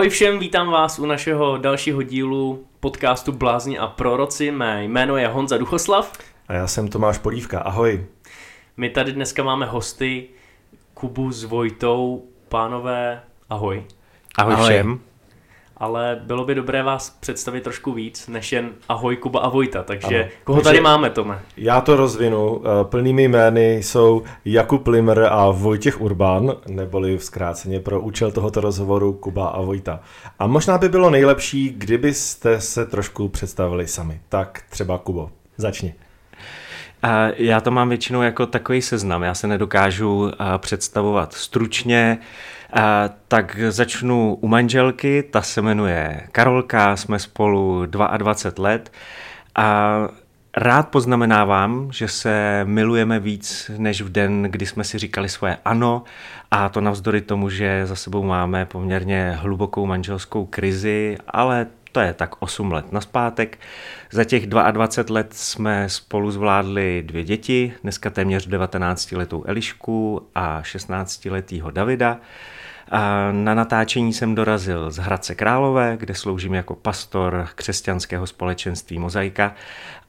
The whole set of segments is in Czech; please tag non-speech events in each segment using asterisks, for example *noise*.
Ahoj všem, vítám vás u našeho dalšího dílu podcastu Blázni a proroci. Mé jméno je Honza Duchoslav. A já jsem Tomáš Polívka, ahoj. My tady dneska máme hosty Kubu s Vojtou. Pánové, ahoj. Ahoj, ahoj. všem ale bylo by dobré vás představit trošku víc, než jen Ahoj Kuba a Vojta, takže ano. koho tady máme, Tome? Já to rozvinu. Eh, plnými jmény jsou Jakub Limr a Vojtěch Urban, neboli v zkráceně pro účel tohoto rozhovoru Kuba a Vojta. A možná by bylo nejlepší, kdybyste se trošku představili sami. Tak třeba Kubo, začni. Já to mám většinou jako takový seznam, já se nedokážu představovat stručně, tak začnu u manželky, ta se jmenuje Karolka, jsme spolu 22 let a rád poznamenávám, že se milujeme víc než v den, kdy jsme si říkali svoje ano a to navzdory tomu, že za sebou máme poměrně hlubokou manželskou krizi, ale to je tak 8 let naspátek. Za těch 22 let jsme spolu zvládli dvě děti, dneska téměř 19 letou Elišku a 16 letýho Davida. Na natáčení jsem dorazil z Hradce Králové, kde sloužím jako pastor křesťanského společenství Mozaika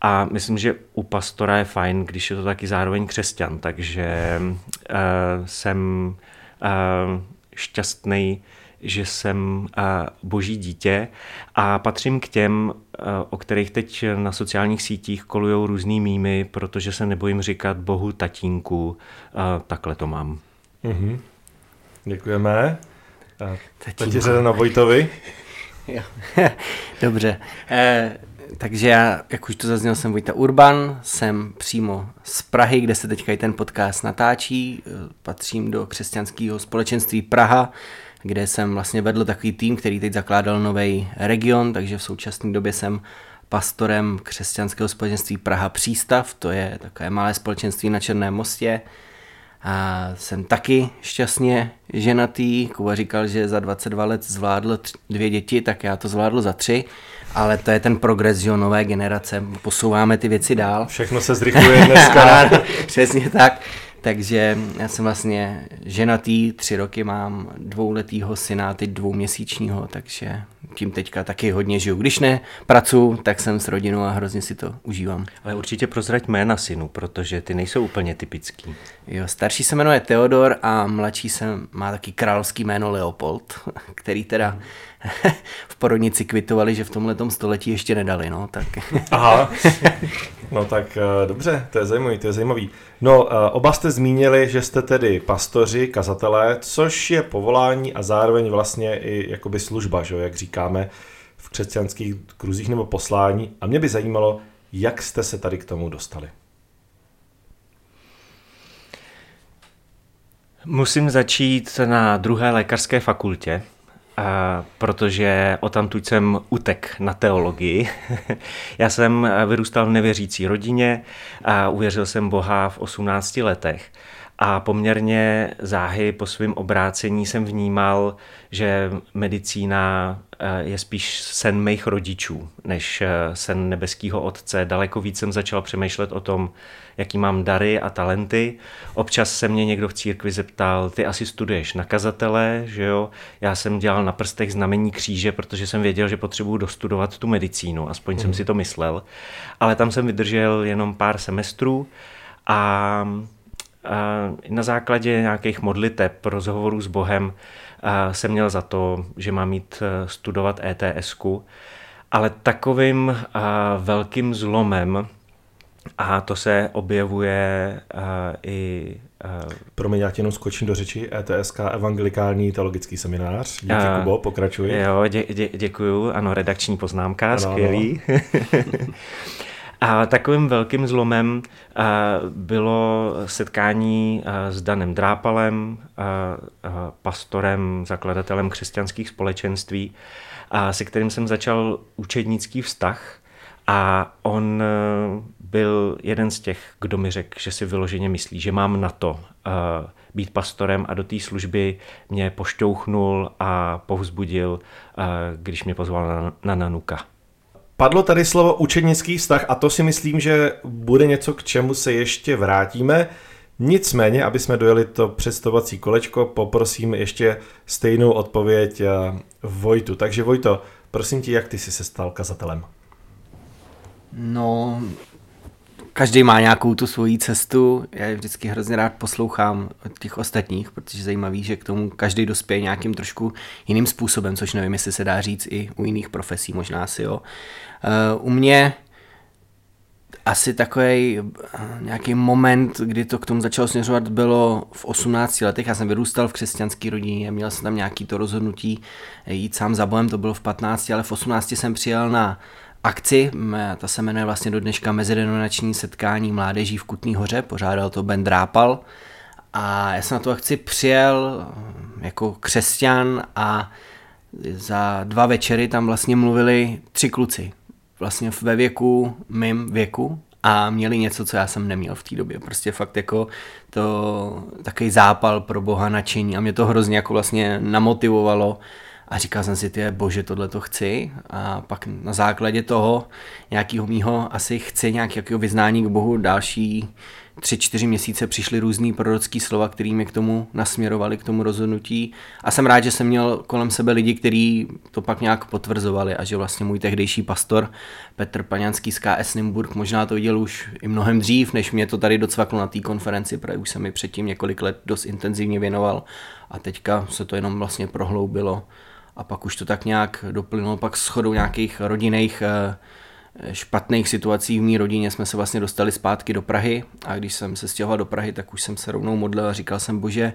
a myslím, že u pastora je fajn, když je to taky zároveň křesťan, takže uh, jsem uh, šťastný, že jsem uh, boží dítě a patřím k těm, o kterých teď na sociálních sítích kolují různý mýmy, protože se nebojím říkat bohu tatínku, takhle to mám. Mm-hmm. Děkujeme. A teď je řada na Vojtovi. *laughs* Dobře. Eh, takže já, jak už to zazněl, jsem Vojta Urban, jsem přímo z Prahy, kde se teďka i ten podcast natáčí. Eh, patřím do křesťanského společenství Praha, kde jsem vlastně vedl takový tým, který teď zakládal nový region, takže v současné době jsem pastorem křesťanského společenství Praha Přístav, to je takové malé společenství na Černém mostě, a jsem taky šťastně ženatý. Kuba říkal, že za 22 let zvládl tři, dvě děti, tak já to zvládl za tři. Ale to je ten progres, že nové generace. Posouváme ty věci dál. Všechno se zrychluje dneska. *laughs* Přesně tak. Takže já jsem vlastně ženatý, tři roky mám dvouletýho syna, teď dvouměsíčního, takže tím teďka taky hodně žiju. Když ne pracuji, tak jsem s rodinou a hrozně si to užívám. Ale určitě prozrať jména synu, protože ty nejsou úplně typický. Jo, starší se jmenuje Theodor a mladší se má taky královský jméno Leopold, *laughs* který teda *laughs* v porodnici kvitovali, že v tomhle století ještě nedali, no, tak. Aha, *laughs* no tak eh, dobře, to je zajímavý, to je zajímavý. No, eh, oba jste zmínili, že jste tedy pastoři, kazatelé, což je povolání a zároveň vlastně i jakoby služba, že jak říkáme v křesťanských kruzích nebo poslání. A mě by zajímalo, jak jste se tady k tomu dostali. Musím začít na druhé lékařské fakultě, protože o tamtud jsem utek na teologii. *laughs* Já jsem vyrůstal v nevěřící rodině a uvěřil jsem Boha v 18 letech. A poměrně záhy po svém obrácení jsem vnímal, že medicína eh, je spíš sen mých rodičů, než eh, sen nebeského otce. Daleko víc jsem začal přemýšlet o tom, jaký mám dary a talenty. Občas se mě někdo v církvi zeptal, ty asi studuješ nakazatele, že jo? Já jsem dělal na prstech znamení kříže, protože jsem věděl, že potřebuju dostudovat tu medicínu, aspoň hmm. jsem si to myslel. Ale tam jsem vydržel jenom pár semestrů a na základě nějakých modliteb, rozhovorů s Bohem jsem měl za to, že mám mít e, studovat ets ale takovým velkým zlomem, a to se objevuje i Promiň, já tě jenom skočím do řeči. ETSK, Evangelikální teologický seminář. Díky, uh, Kubo, pokračuj. Jo, dě, dě, děkuju. Ano, redakční poznámka, ano, skvělý. Ano. *laughs* A takovým velkým zlomem bylo setkání s Danem Drápalem, pastorem, zakladatelem křesťanských společenství, se kterým jsem začal učednický vztah. A on byl jeden z těch, kdo mi řekl, že si vyloženě myslí, že mám na to být pastorem a do té služby mě pošťouchnul a povzbudil, když mě pozval na, na Nanuka. Padlo tady slovo učenický vztah a to si myslím, že bude něco, k čemu se ještě vrátíme. Nicméně, aby jsme dojeli to představovací kolečko, poprosím ještě stejnou odpověď Vojtu. Takže Vojto, prosím tě, jak ty jsi se stal kazatelem? No, každý má nějakou tu svoji cestu. Já je vždycky hrozně rád poslouchám od těch ostatních, protože zajímavý, že k tomu každý dospěje nějakým trošku jiným způsobem, což nevím, jestli se dá říct i u jiných profesí, možná si jo. Uh, u mě asi takový uh, nějaký moment, kdy to k tomu začalo směřovat, bylo v 18 letech. Já jsem vyrůstal v křesťanské rodině, měl jsem tam nějaký to rozhodnutí jít sám za bojem, to bylo v 15, ale v 18 jsem přijel na akci, ta se jmenuje vlastně do dneška Mezidenominační setkání mládeží v Kutný hoře, pořádal to Ben Drápal. A já jsem na tu akci přijel eh, jako křesťan a za dva večery tam vlastně mluvili tři kluci, vlastně ve věku, mým věku a měli něco, co já jsem neměl v té době. Prostě fakt jako to takový zápal pro boha nadšení. A mě to hrozně jako vlastně namotivovalo a říkal jsem si, ty bože, tohle to chci. A pak na základě toho nějakého mýho asi chci nějakého vyznání k Bohu další tři, čtyři měsíce přišly různý prorocký slova, který mě k tomu nasměrovali, k tomu rozhodnutí. A jsem rád, že jsem měl kolem sebe lidi, kteří to pak nějak potvrzovali a že vlastně můj tehdejší pastor Petr Paňanský z KS Nimburg možná to viděl už i mnohem dřív, než mě to tady docvaklo na té konferenci, protože už jsem mi předtím několik let dost intenzivně věnoval a teďka se to jenom vlastně prohloubilo a pak už to tak nějak doplynulo, pak s chodou nějakých rodinných eh, špatných situací v mé rodině jsme se vlastně dostali zpátky do Prahy a když jsem se stěhoval do Prahy, tak už jsem se rovnou modlil a říkal jsem, bože,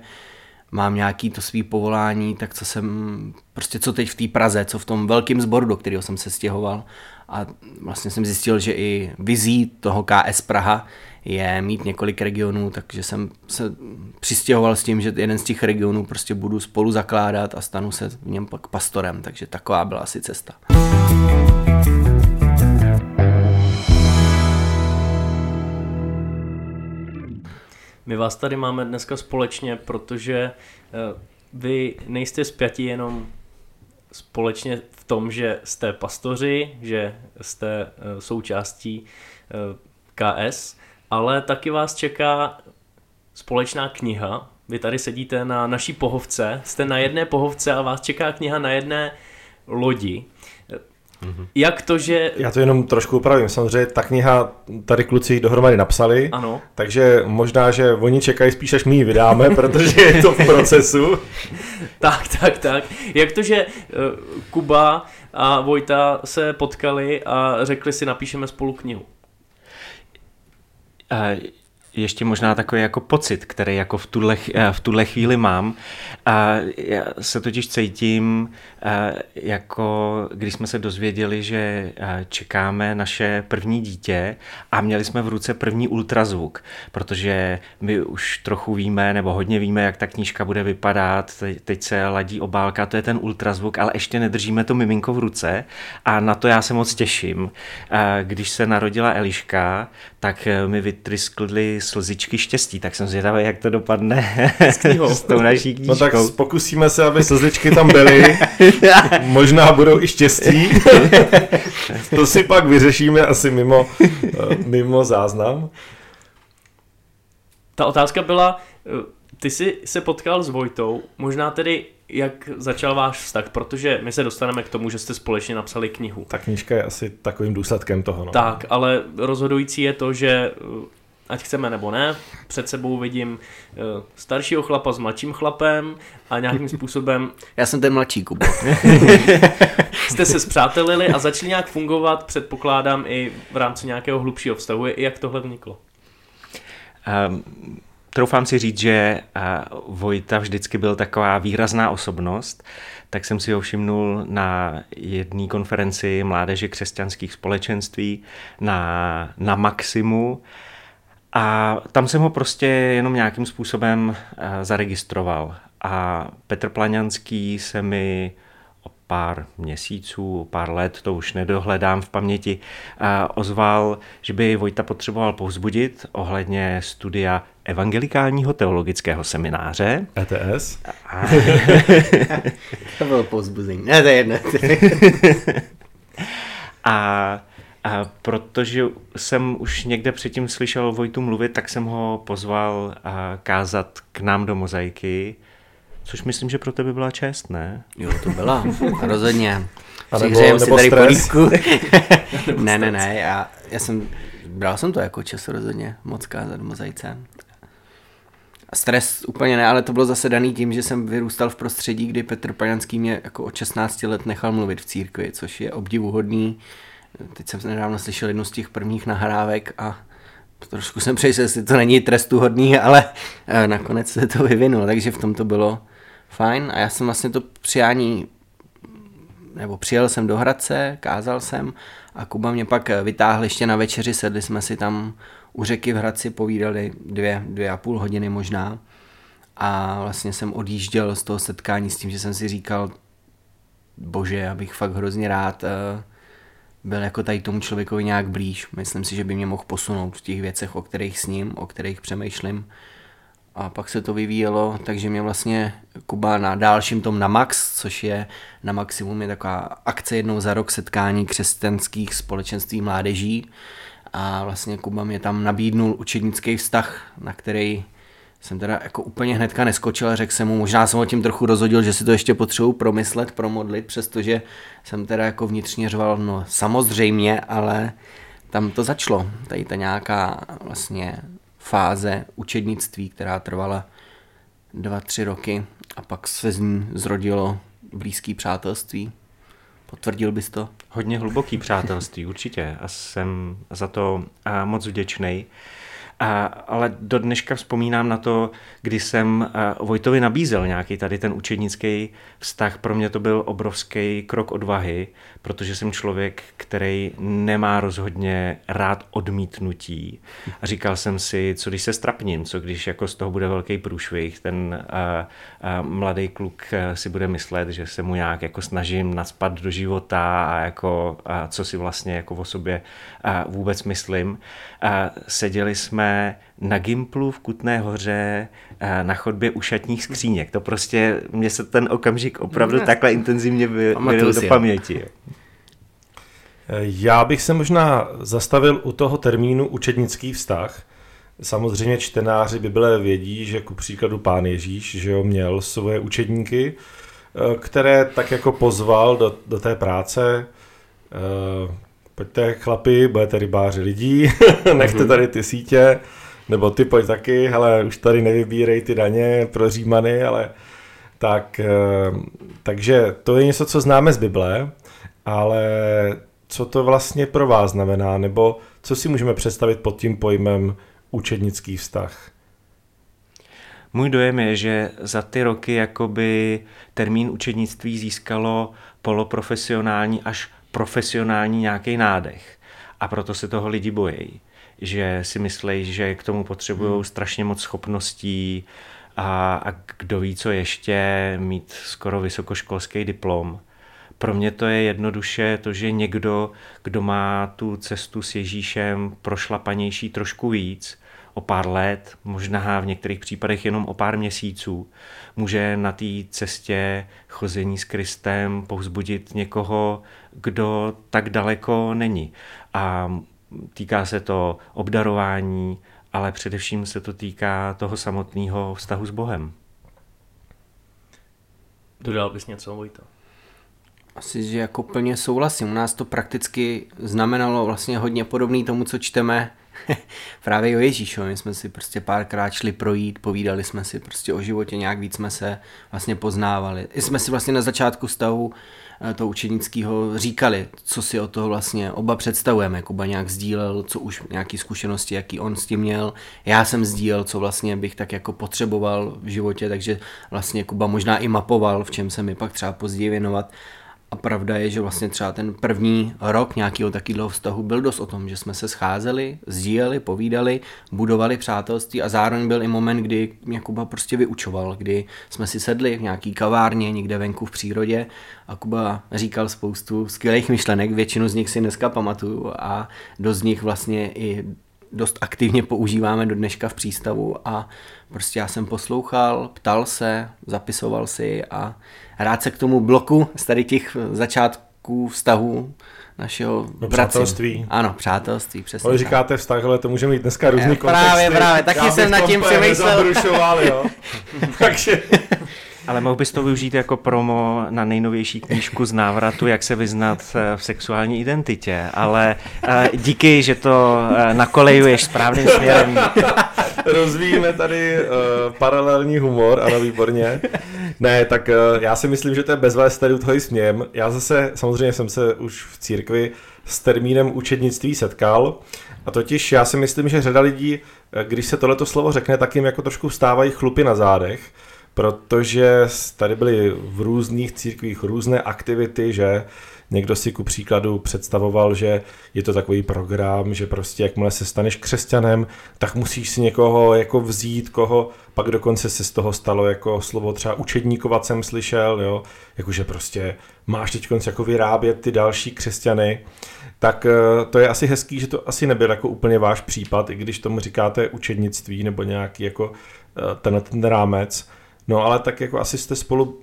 mám nějaký to svý povolání, tak co jsem, prostě co teď v té Praze, co v tom velkém sboru, do kterého jsem se stěhoval. A vlastně jsem zjistil, že i vizí toho KS Praha je mít několik regionů, takže jsem se přistěhoval s tím, že jeden z těch regionů prostě budu spolu zakládat a stanu se v něm pak pastorem, takže taková byla asi cesta. My vás tady máme dneska společně, protože eh, vy nejste spjati jenom společně v tom, že jste pastoři, že jste eh, součástí eh, KS, ale taky vás čeká společná kniha. Vy tady sedíte na naší pohovce, jste na jedné pohovce a vás čeká kniha na jedné lodi. Mm-hmm. Jak to, že... Já to jenom trošku upravím. Samozřejmě ta kniha tady kluci dohromady napsali, ano. takže možná, že oni čekají spíš, až my ji vydáme, *laughs* protože je to v procesu. *laughs* tak, tak, tak. Jak to, že uh, Kuba a Vojta se potkali a řekli si, napíšeme spolu knihu? Uh, ještě možná takový jako pocit, který jako v tuhle, eh, v tuhle chvíli mám. A já se totiž cítím, eh, jako když jsme se dozvěděli, že eh, čekáme naše první dítě a měli jsme v ruce první ultrazvuk, protože my už trochu víme, nebo hodně víme, jak ta knížka bude vypadat, teď se ladí obálka, to je ten ultrazvuk, ale ještě nedržíme to miminko v ruce a na to já se moc těším. Když se narodila Eliška, tak mi vytryskly slzičky štěstí, tak jsem zvědavý, jak to dopadne *laughs* s, *laughs* s tou naší knížkou. No tak pokusíme se, aby *laughs* slzičky tam byly. Možná budou i štěstí. to si pak vyřešíme asi mimo, eh, mimo záznam. Ta otázka byla, eh, ty jsi se potkal s Vojtou, možná tedy jak začal váš vztah, protože my se dostaneme k tomu, že jste společně napsali knihu. Ta knížka je asi takovým důsledkem toho. No. Tak, ale rozhodující je to, že eh, ať chceme nebo ne, před sebou vidím uh, staršího chlapa s mladším chlapem a nějakým způsobem... *laughs* Já jsem ten mladší, Kubo. *laughs* jste se zpřátelili a začali nějak fungovat, předpokládám, i v rámci nějakého hlubšího vztahu. Jak tohle vzniklo? Um, troufám si říct, že uh, Vojta vždycky byl taková výrazná osobnost, tak jsem si ho všimnul na jedné konferenci Mládeže křesťanských společenství na, na Maximu, a tam jsem ho prostě jenom nějakým způsobem eh, zaregistroval. A Petr Plaňanský se mi o pár měsíců, o pár let, to už nedohledám v paměti, eh, ozval, že by Vojta potřeboval povzbudit ohledně studia evangelikálního teologického semináře. ETS? *laughs* to bylo povzbuzení. Ne, to je jedno. *laughs* *laughs* a A protože jsem už někde předtím slyšel Vojtu mluvit, tak jsem ho pozval a kázat k nám do mozaiky, což myslím, že pro tebe byla čest, ne? Jo, to byla, rozhodně. Nebo si tady stres. *laughs* *laughs* ne, ne, ne, já, já jsem, bral jsem to jako čas rozhodně, moc kázat v mozaice. A stres úplně ne, ale to bylo zase daný tím, že jsem vyrůstal v prostředí, kdy Petr Paňanský mě jako od 16 let nechal mluvit v církvi, což je obdivuhodný. Teď jsem nedávno slyšel jednu z těch prvních nahrávek a trošku jsem přeji, jestli to není trestuhodný, ale eh, nakonec se to vyvinulo, takže v tom to bylo fajn. A já jsem vlastně to přijání nebo přijel jsem do Hradce, kázal jsem a Kuba mě pak vytáhl ještě na večeři, sedli jsme si tam u řeky v Hradci, povídali dvě, dvě a půl hodiny možná. A vlastně jsem odjížděl z toho setkání s tím, že jsem si říkal, bože, já bych fakt hrozně rád uh, byl jako tady tomu člověkovi nějak blíž. Myslím si, že by mě mohl posunout v těch věcech, o kterých s ním, o kterých přemýšlím. A pak se to vyvíjelo, takže mě vlastně Kuba na dalším tom na Max, což je na maximum je taková akce jednou za rok setkání křesťanských společenství mládeží. A vlastně Kuba mě tam nabídnul učednický vztah, na který jsem teda jako úplně hnedka neskočil a řekl jsem mu, možná jsem ho tím trochu rozhodil, že si to ještě potřebuji promyslet, promodlit, přestože jsem teda jako vnitřně řval, no samozřejmě, ale tam to začalo. Tady ta nějaká vlastně fáze učednictví, která trvala dva, tři roky a pak se z ní zrodilo blízký přátelství. Potvrdil bys to? Hodně hluboký přátelství, určitě. A jsem za to moc vděčný. Ale do dneška vzpomínám na to, kdy jsem Vojtovi nabízel nějaký tady ten učednický vztah. Pro mě to byl obrovský krok odvahy, protože jsem člověk, který nemá rozhodně rád odmítnutí. A říkal jsem si, co když se strapním, co když jako z toho bude velký průšvih, ten a, a, mladý kluk si bude myslet, že se mu nějak jako snažím naspat do života a jako a co si vlastně jako o sobě vůbec myslím. A seděli jsme na Gimplu v Kutné hoře na chodbě ušatních skříněk. To prostě, mě se ten okamžik opravdu no, *laughs* takhle intenzivně vyril do paměti. Já bych se možná zastavil u toho termínu učednický vztah. Samozřejmě čtenáři Bible vědí, že ku příkladu pán Ježíš, že jo, měl svoje učedníky, eh, které tak jako pozval do, do té práce. Pojďte chlapi, budete rybáři lidí, *laughs* nechte mhm. tady ty sítě, nebo ty pojď taky, ale už tady nevybírej ty daně pro Římany, ale tak, eh, takže to je něco, co známe z Bible, ale co to vlastně pro vás znamená, nebo co si můžeme představit pod tím pojmem učednický vztah? Můj dojem je, že za ty roky jakoby termín učednictví získalo poloprofesionální až profesionální nějaký nádech. A proto se toho lidi bojí. Že si myslí, že k tomu potřebují hmm. strašně moc schopností a, a kdo ví, co ještě, mít skoro vysokoškolský diplom. Pro mě to je jednoduše to, že někdo, kdo má tu cestu s Ježíšem prošlapanější trošku víc, o pár let, možná v některých případech jenom o pár měsíců, může na té cestě chození s Kristem povzbudit někoho, kdo tak daleko není. A týká se to obdarování, ale především se to týká toho samotného vztahu s Bohem. Dodal bys něco, Vojto? Asi, že jako plně souhlasím. U nás to prakticky znamenalo vlastně hodně podobný tomu, co čteme *laughs* právě o Ježíšovi. My jsme si prostě párkrát šli projít, povídali jsme si prostě o životě, nějak víc jsme se vlastně poznávali. I jsme si vlastně na začátku stavu eh, toho učenického říkali, co si o toho vlastně oba představujeme. Kuba nějak sdílel, co už nějaký zkušenosti, jaký on s tím měl. Já jsem sdílel, co vlastně bych tak jako potřeboval v životě, takže vlastně Kuba možná i mapoval, v čem se mi pak třeba později věnovat. A pravda je, že vlastně třeba ten první rok nějakého takového vztahu byl dost o tom, že jsme se scházeli, sdíleli, povídali, budovali přátelství a zároveň byl i moment, kdy mě Kuba prostě vyučoval, kdy jsme si sedli v nějaký kavárně někde venku v přírodě a Kuba říkal spoustu skvělých myšlenek, většinu z nich si dneska pamatuju a dost z nich vlastně i dost aktivně používáme do dneška v přístavu a prostě já jsem poslouchal, ptal se, zapisoval si a rád se k tomu bloku z tady těch začátků vztahů našeho no. Přátelství. Ano, přátelství, přesně. Ale říkáte vztah, ale to může mít dneska různý Eh, kontexty. právě, právě, taky Já jsem nad tím přemýšlel. jo. *laughs* *laughs* *laughs* Takže Ale mohl bys to využít jako promo na nejnovější knížku z návratu, jak se vyznat eh, v sexuální identitě. Ale eh, díky, že to eh, nakolejuješ správným směrem. rozvíjíme tady uh, paralelní humor, ano, výborně. Ne, tak uh, já si myslím, že to je bezvést, tady u toho i smějem. Já zase, samozřejmě jsem se už v církvi s termínem učednictví setkal, a totiž já si myslím, že řada lidí, když se tohleto slovo řekne, tak jim jako trošku vstávají chlupy na zádech, protože tady byly v různých církvích různé aktivity, že někdo si ku příkladu představoval, že je to takový program, že prostě jakmile se staneš křesťanem, tak musíš si někoho jako vzít, koho pak dokonce se z toho stalo jako slovo třeba učedníkovat jsem slyšel, jo, jakože prostě máš teď jako vyrábět ty další křesťany, tak eh, to je asi hezký, že to asi nebyl jako úplně váš případ, i když tomu říkáte učednictví nebo nějaký jako eh, tenhle ten rámec, No ale tak jako asi jste spolu,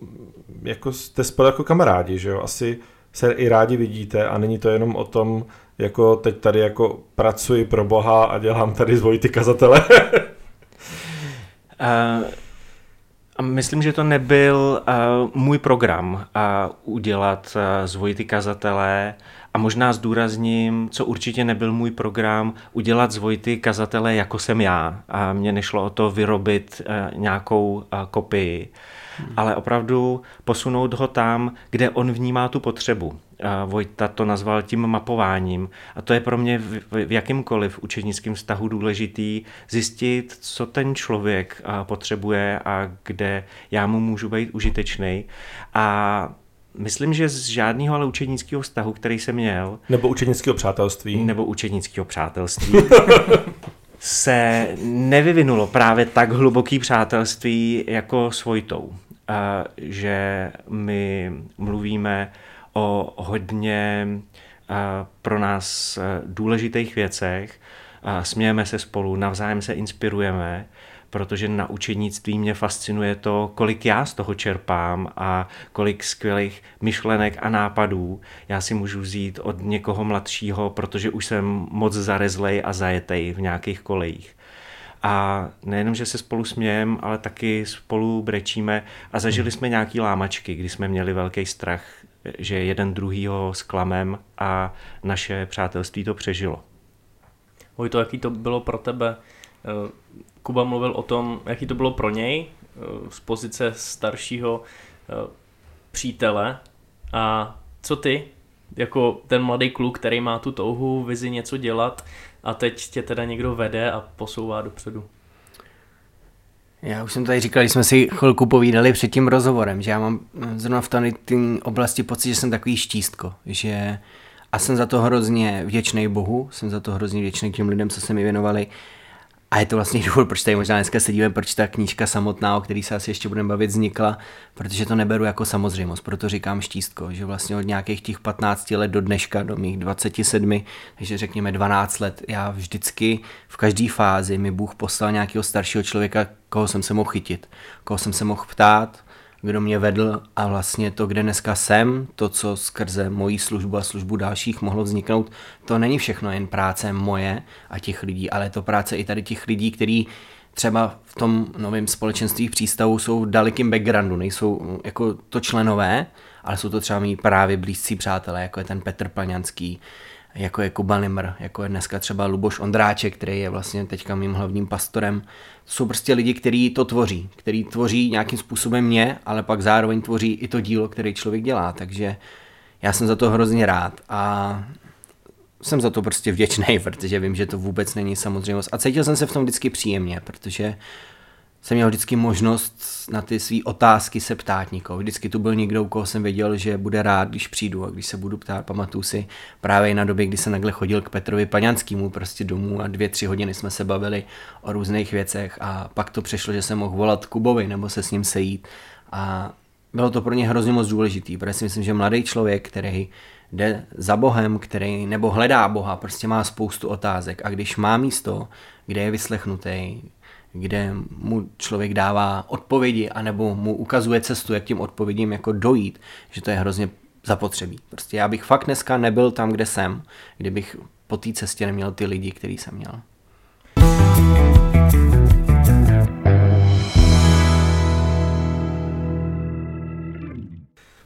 jako jste spolu jako kamarádi, že jo? Asi se i rádi vidíte a není to jenom o tom, jako teď tady jako pracuji pro Boha a dělám tady z Vojty kazatele. Uh, *laughs* a myslím, že to nebyl uh, můj program uh, udělat uh, z Vojty kazatele a možná zdůrazním, co určitě nebyl můj program, udělat z Vojty kazatele jako jsem já. A mně nešlo o to vyrobit uh, nějakou uh, kopii, hmm. ale opravdu posunout ho tam, kde on vnímá tu potřebu. Vojta to nazval tím mapováním a to je pro mě v, v jakýmkoliv učednickém vztahu důležitý zjistit, co ten člověk potřebuje a kde já mu můžu být užitečný. A Myslím, že z žádného ale učednického vztahu, který jsem měl. Nebo učednického přátelství. Nebo učednického přátelství. se nevyvinulo právě tak hluboký přátelství jako s Vojtou. A že my mluvíme o hodně pro nás důležitých věcech, smějeme se spolu, navzájem se inspirujeme, protože na učednictví mě fascinuje to, kolik já z toho čerpám a kolik skvělých myšlenek a nápadů já si můžu vzít od někoho mladšího, protože už jsem moc zarezlej a zajetej v nějakých kolejích. A nejenom, že se spolu smějeme, ale taky spolu brečíme a zažili jsme nějaký lámačky, kdy jsme měli velký strach, že jeden druhýho sklamem a naše přátelství to přežilo. Vojto, jaký to bylo pro tebe? Kuba mluvil o tom, jaký to bylo pro něj z pozice staršího přítele. A co ty, jako ten mladý kluk, který má tu touhu, vizi něco dělat a teď tě teda někdo vede a posouvá dopředu? Já už jsem tady říkal, když jsme si chvilku povídali před tím rozhovorem, že já mám zrovna v té oblasti pocit, že jsem takový štístko, že a jsem za to hrozně vděčný Bohu, jsem za to hrozně vděčný těm lidem, co se mi věnovali. A je to vlastně *laughs* důvod, proč tady možná dneska sedíme, proč ta knížka samotná, o který se asi ještě budeme bavit, vznikla, protože to neberu jako samozřejmost, proto říkám štístko, že vlastně od nějakých těch 15 let do dneška, do mých 27, takže řekněme 12 let, já vždycky v každé fázi mi Bůh poslal nějakého staršího člověka, koho jsem se mohl chytit, koho jsem se mohl ptát, kdo mě vedl a vlastně to, kde dneska jsem, to, co skrze mojí službu a službu dalších mohlo vzniknout, to není všechno jen práce moje a těch lidí, ale to práce i tady těch lidí, kteří třeba v tom novém společenství přístavu jsou v dalekým backgroundu, nejsou jako to členové, ale jsou to třeba mý právě blízcí přátelé, jako je ten Petr Paňanský, jako je Kuba Nimr, jako je dneska třeba Luboš Ondráček, který je vlastně teďka mým hlavním pastorem. To jsou prostě lidi, kteří to tvoří, kteří tvoří nějakým způsobem mě, ale pak zároveň tvoří i to dílo, který člověk dělá, takže já jsem za to hrozně rád a jsem za to prostě vděčný, *laughs* protože vím, že to vůbec není samozřejmost. A cítil jsem se v tom vždycky příjemně, protože jsem měl vždycky možnost na ty své otázky se ptát někoho. Vždycky tu byl někdo, u koho jsem věděl, že bude rád, když přijdu a když se budu ptát. Pamatuju si právě na době, kdy jsem takhle chodil k Petrovi Paňanskému prostě domů a dvě, tři hodiny jsme se bavili o různých věcech a pak to přešlo, že jsem mohl volat Kubovi nebo se s ním sejít a bylo to pro ně hrozně moc důležitý, protože si myslím, že mladý člověk, který jde za Bohem, který nebo hledá Boha, prostě má spoustu otázek a když má místo, kde je vyslechnutý, kde mu člověk dává odpovědi, anebo mu ukazuje cestu, jak tím odpovědím jako dojít, že to je hrozně zapotřebí. Prostě já bych fakt dneska nebyl tam, kde jsem, kdybych po té cestě neměl ty lidi, který jsem měl.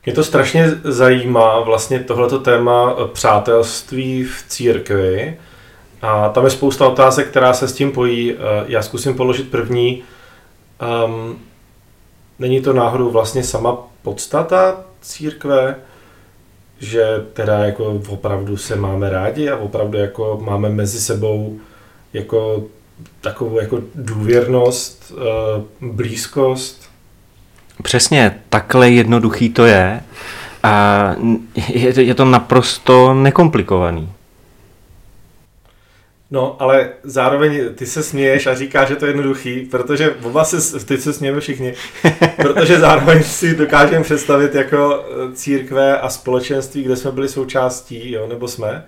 Mě to strašně zajímá vlastně tohleto téma přátelství v církvi. A tam je spousta otázek, která se s tím pojí. Eh, já zkusím položit první. Um, není to náhodou vlastně sama podstata církve, že teda jako opravdu se máme rádi a opravdu jako máme mezi sebou jako takovou jako důvěrnost, eh, blízkost. Přesně, takhle jednoduchý to je a je, je to naprosto nekomplikovaný. No, ale zároveň ty se směješ a říkáš, že to je jednoduchý, protože oba se, ty se smějeme všichni, *laughs* protože zároveň si dokážeme představit jako eh, církve a společenství, kde jsme byli součástí, jo, nebo jsme,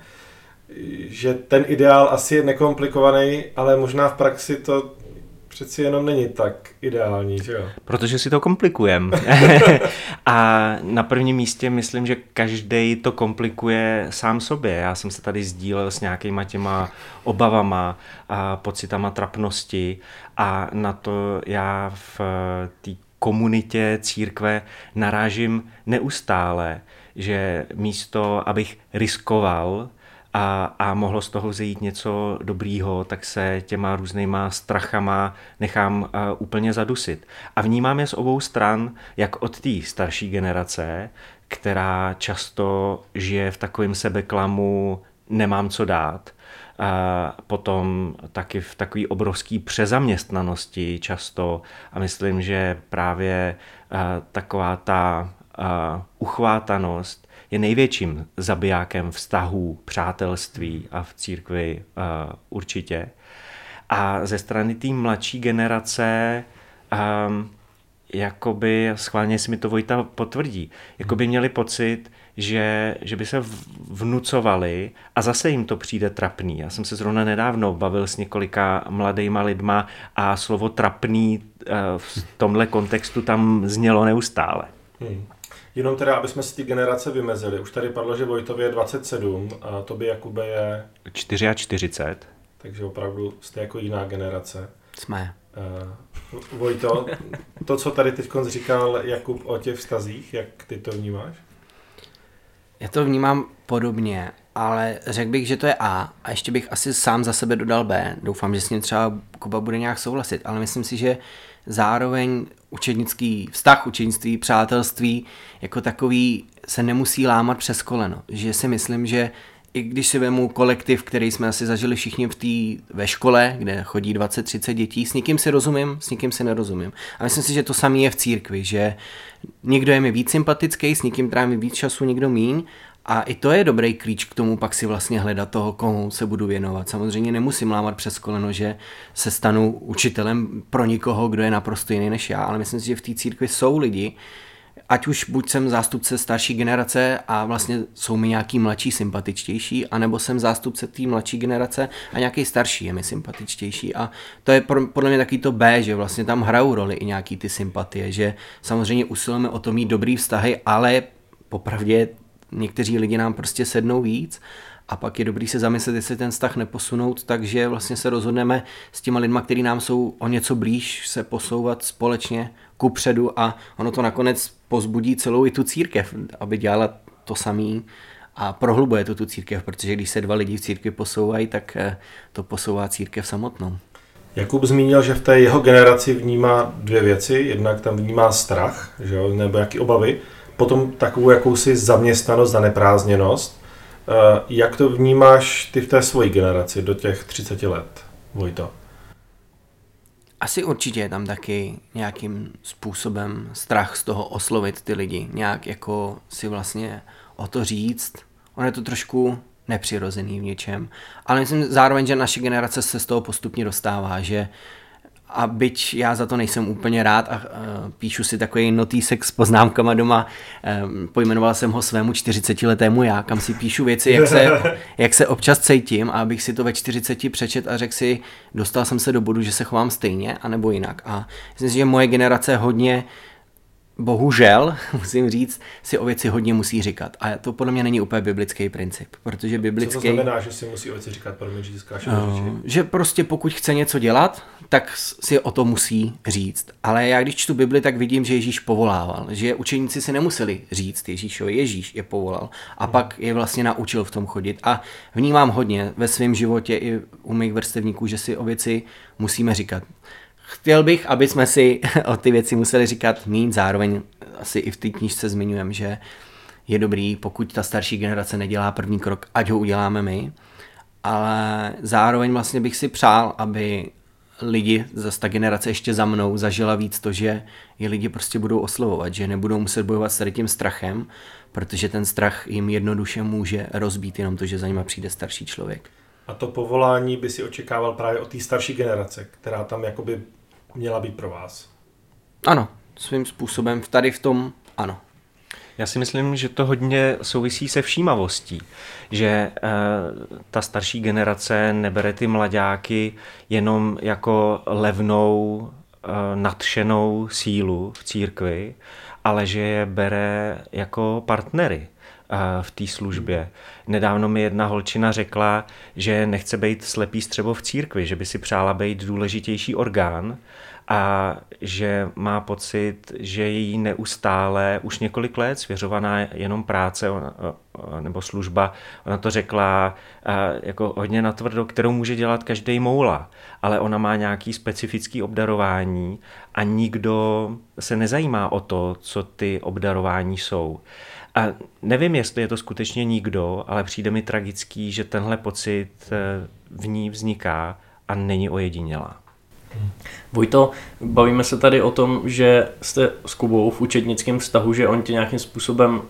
že ten ideál asi je nekomplikovaný, ale možná v praxi to přeci jenom není tak ideální, že jo? Protože si to komplikujeme. *laughs* a na prvním místě myslím, že každý to komplikuje sám sobě. Já jsem se tady sdílel s nějakýma těma obavama a pocitama trapnosti a na to já v té komunitě církve narážím neustále, že místo, abych riskoval a, a mohlo z toho vzejít něco dobrýho, tak se těma různýma strachama nechám uh, úplně zadusit. A vnímám je z obou stran, jak od té starší generace, která často žije v takovém sebeklamu, nemám co dát, a potom taky v takové obrovské přezaměstnanosti často a myslím, že právě uh, taková ta uchvátanost je největším zabijákem vztahů, přátelství a v církvi uh, určitě. A ze strany té mladší generace um, jakoby, schválně si mi to Vojta potvrdí, jakoby měli pocit, že, že by se vnucovali a zase jim to přijde trapný. Já jsem se zrovna nedávno bavil s několika mladýma lidma a slovo trapný uh, v tomhle kontextu tam znělo neustále. Hmm. Jenom teda, aby jsme si ty generace vymezili. Už tady padlo, že Vojtově je 27 a tobě Jakube je... 44. Takže opravdu jste jako jiná generace. Jsme. Uh, Vojto, to, co tady teď říkal Jakub o těch vztazích, jak ty to vnímáš? Já to vnímám podobně, ale řekl bych, že to je A a ještě bych asi sám za sebe dodal B. Doufám, že s ním třeba Kuba bude nějak souhlasit, ale myslím si, že zároveň učednický vztah, učednictví, přátelství jako takový se nemusí lámat přes koleno. Že si myslím, že i když si vemu kolektiv, který jsme asi zažili všichni v té ve škole, kde chodí 20-30 dětí, s někým si rozumím, s někým si nerozumím. A myslím si, že to samé je v církvi, že někdo je mi víc sympatický, s někým trávím víc času, někdo míň a i to je dobrý klíč k tomu pak si vlastně hledat toho, komu se budu věnovat. Samozřejmě nemusím lámat přes koleno, že se stanu učitelem pro nikoho, kdo je naprosto jiný než já, ale myslím si, že v té církvi jsou lidi, ať už buď jsem zástupce starší generace a vlastně jsou mi nějaký mladší sympatičtější, anebo jsem zástupce té mladší generace a nějaký starší je mi sympatičtější. A to je podle mě taky to B, že vlastně tam hrajou roli i nějaký ty sympatie, že samozřejmě usilujeme o to mít dobrý vztahy, ale popravdě někteří lidi nám prostě sednou víc a pak je dobrý se zamyslet, jestli ten vztah neposunout, takže vlastně se rozhodneme s těma lidma, kteří nám jsou o něco blíž, se posouvat společně ku předu a ono to nakonec pozbudí celou i tu církev, aby dělala to samý a prohlubuje to tu církev, protože když se dva lidi v církvi posouvají, tak eh, to posouvá církev samotnou. Jakub zmínil, že v té jeho generaci vnímá dvě věci. Jednak tam vnímá strach, že jo, nebo jaký obavy, potom takovou jakousi zaměstnanost, zaneprázdněnost. Eh, jak to vnímáš ty v té svojí generaci do těch 30 let, Vojto? Asi určitě je tam taky nějakým způsobem strach z toho oslovit ty lidi, nějak jako si vlastně o to říct. On je to trošku nepřirozený v něčem, ale myslím zároveň, že naše generace se z toho postupně dostává, že a byť já za to nejsem úplně rád a píšu si takový notýsek s poznámkama doma, pojmenoval jsem ho svému 40-letému já, kam si píšu věci, jak se, *laughs* jak se občas cítím a abych si to ve 40 přečet a řekl si, dostal jsem se do bodu, že se chovám stejně, anebo jinak. A myslím si, že moje generace hodně bohužel, *laughs* musím říct, si o věci hodně musí říkat. A to podle mě není úplně biblický princip, protože biblický... Co to znamená, že si musí o věci říkat, promiň, že uh, Že prostě pokud chce něco dělat, tak si o to musí říct. Ale já když čtu Bibli, tak vidím, že Ježíš povolával, že učeníci si nemuseli říct Ježíšovi, Ježíš je povolal a hmm. pak je vlastně naučil v tom chodit. A vnímám hodně ve svém životě i u mých vrstevníků, že si o věci musíme říkat. Chtěl bych, aby jsme si *laughs* o ty věci museli říkat mín, zároveň asi i v té knížce zmiňujeme, že je dobrý, pokud ta starší generace nedělá první krok, ať ho uděláme my, ale zároveň vlastně bych si přál, aby lidi, zase ta generace ještě za mnou, zažila víc to, že je lidi prostě budou oslovovat, že nebudou muset bojovat s tady tím strachem, protože ten strach jim jednoduše může rozbít jenom to, že za nima přijde starší člověk. A to povolání by si očekával právě od té starší generace, která tam jakoby měla být pro vás. Ano, svým způsobem tady v tom ano. Já si myslím, že to hodně souvisí se všímavostí, že e, ta starší generace nebere ty mladáky jenom jako levnou, e, nadšenou sílu v církvi, ale že je bere jako partnery eh, v té službě. Nedávno mi jedna holčina řekla, že nechce být slepý střebo v církvi, že by si přála být důležitější orgán a že má pocit, že je jí neustále už několik let svěřovaná jenom práce nebo služba. Ona to řekla jako hodně natvrdo, kterou může dělat každý moula, ale ona má nějaký specifický obdarování a nikdo se nezajímá o to, co ty obdarování jsou. A nevím, jestli je to skutečně nikdo, ale přijde mi tragický, že tenhle pocit e, v ní vzniká a není ojedinělá. Vojto, bavíme se tady o tom, že jste s Kubou v učednickém vztahu, že on tě nějakým způsobem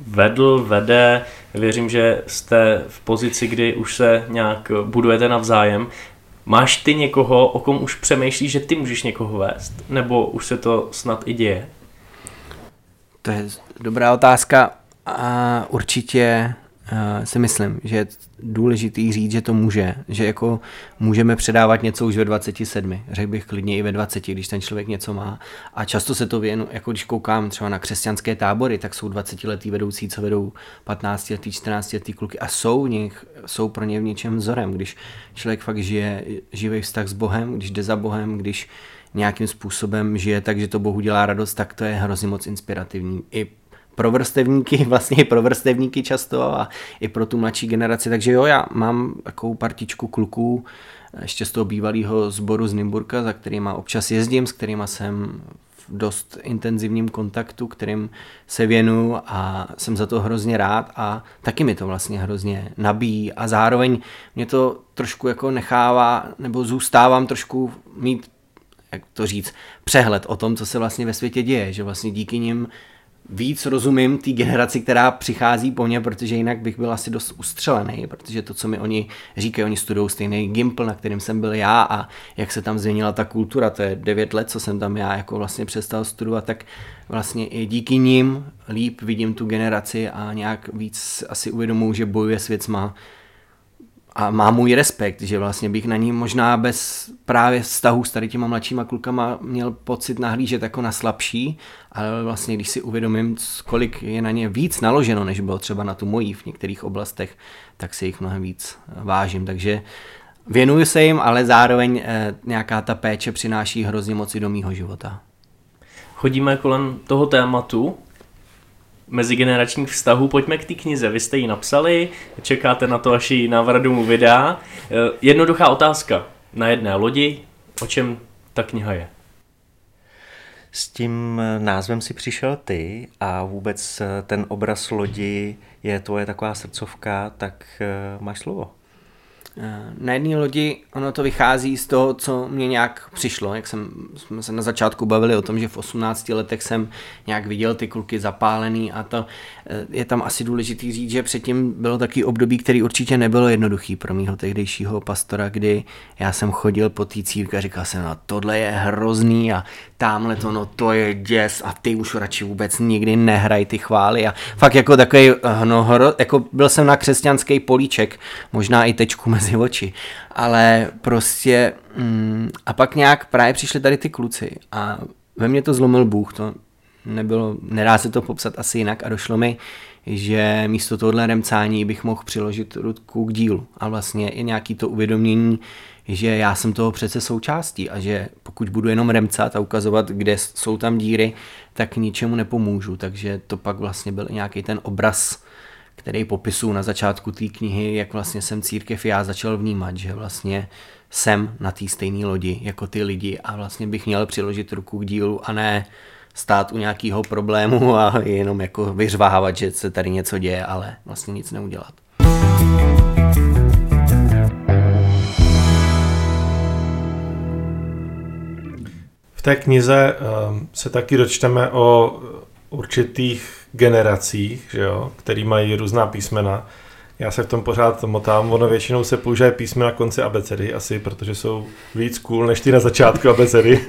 vedl, vede. Věřím, že jste v pozici, kdy už se nějak budujete navzájem. Máš ty někoho, o kom už přemýšlíš, že ty můžeš někoho vést? Nebo už se to snad i děje? To je dobrá otázka. A určitě uh, si myslím, že je důležitý říct, že to může, že jako můžeme předávat něco už ve 27, řekl bych klidně i ve 20, když ten člověk něco má. A často se to věnu, jako když koukám třeba na křesťanské tábory, tak jsou 20 letý vedoucí, co vedou 15 letý, 14 letý kluky a jsou, v nich, jsou pro ně v něčem vzorem, když člověk fakt žije živý vztah s Bohem, když jde za Bohem, když nějakým způsobem žije tak, že to Bohu dělá radost, tak to je hrozně moc inspirativní. I pro vrstevníky, *laughs* vlastně i pro vrstevníky často a i pro tu mladší generaci. Takže jo, já mám takovou partičku kluků, ještě z toho bývalého sboru z Nymburka, za kterýma občas jezdím, s kterýma jsem v dost intenzivním kontaktu, kterým se věnu a jsem za to hrozně rád a taky mi to vlastně hrozně nabíjí a zároveň mě to trošku jako nechává, nebo zůstávám trošku mít, jak to říct, přehled o tom, co se vlastně ve světě děje, že vlastně díky nim víc rozumím té generaci, která přichází po mně, protože jinak bych byl asi dost ustřelený, protože to, co mi oni říkají, oni studují stejný Gimple, na kterým jsem byl já a jak se tam změnila ta kultura, to je devět let, co jsem tam já jako vlastně přestal studovat, tak vlastně i díky nim líp vidím tu generaci a nějak víc asi uvědomuji, že bojuje s věcma, a má můj respekt, že vlastně bych na ní možná bez právě vztahu s tady těma mladšíma klukama měl pocit nahlížet jako na slabší, ale vlastně když si uvědomím, kolik je na ně víc naloženo, než bylo třeba na tu mojí v některých oblastech, tak si jich mnohem víc vážím. Takže věnuju se jim, ale zároveň eh, nějaká ta péče přináší hrozně moci do mýho života. Chodíme kolem toho tématu, mezigeneračních vztahů. Pojďme k té knize. Vy jste ji napsali, čekáte na to, až ji návrat domů vydá. Eh, jednoduchá otázka. Na jedné lodi, o čem ta kniha je? S tím názvem si přišel ty a vůbec eh, ten obraz lodi je tvoje taková srdcovka, tak eh, máš slovo. Na jedné lodi ono to vychází z toho, co mě nějak přišlo, jak jsem, jsme se na začátku bavili o tom, že v 18 letech jsem nějak viděl ty kluky zapálený a to eh, je tam asi důležitý říct, že předtím bylo taky období, který určitě nebylo jednoduchý pro mýho tehdejšího pastora, kdy já jsem chodil po té církvi a říkal jsem, no tohle je hrozný a tamhle to, no to je děs a ty už radši vůbec nikdy nehraj ty chvály. A fakt jako takový, eh, no, hro, jako byl jsem na křesťanský políček, možná i tečku *laughs* mezi oči, ale prostě mm, a pak nějak právě přišli tady ty kluci a ve mně to zlomil Bůh, to nebylo, nedá se to popsat asi jinak a došlo mi, že místo tohohle remcání bych mohl přiložit ruku k dílu. A vlastně i nějaký to uvědomění, že já jsem toho přece součástí a že pokud budu jenom remcat a ukazovat, kde jsou tam díry, tak ničemu nepomůžu. Takže to pak vlastně byl nějaký ten obraz, který popisuju na začátku té knihy, jak vlastně jsem církev já začal vnímat, že vlastně jsem na té stejné lodi jako ty lidi a vlastně bych měl přiložit ruku k dílu a ne stát u nějakého problému a jenom jako vyřvávat, že se tady něco děje, ale vlastně nic neudělat. Té knize um, se taky dočteme o určitých generacích, že jo, který mají různá písmena. Já se v tom pořád motám, ono většinou se použije písme na konci abecedy, asi protože jsou víc cool než ty na začátku abecedy.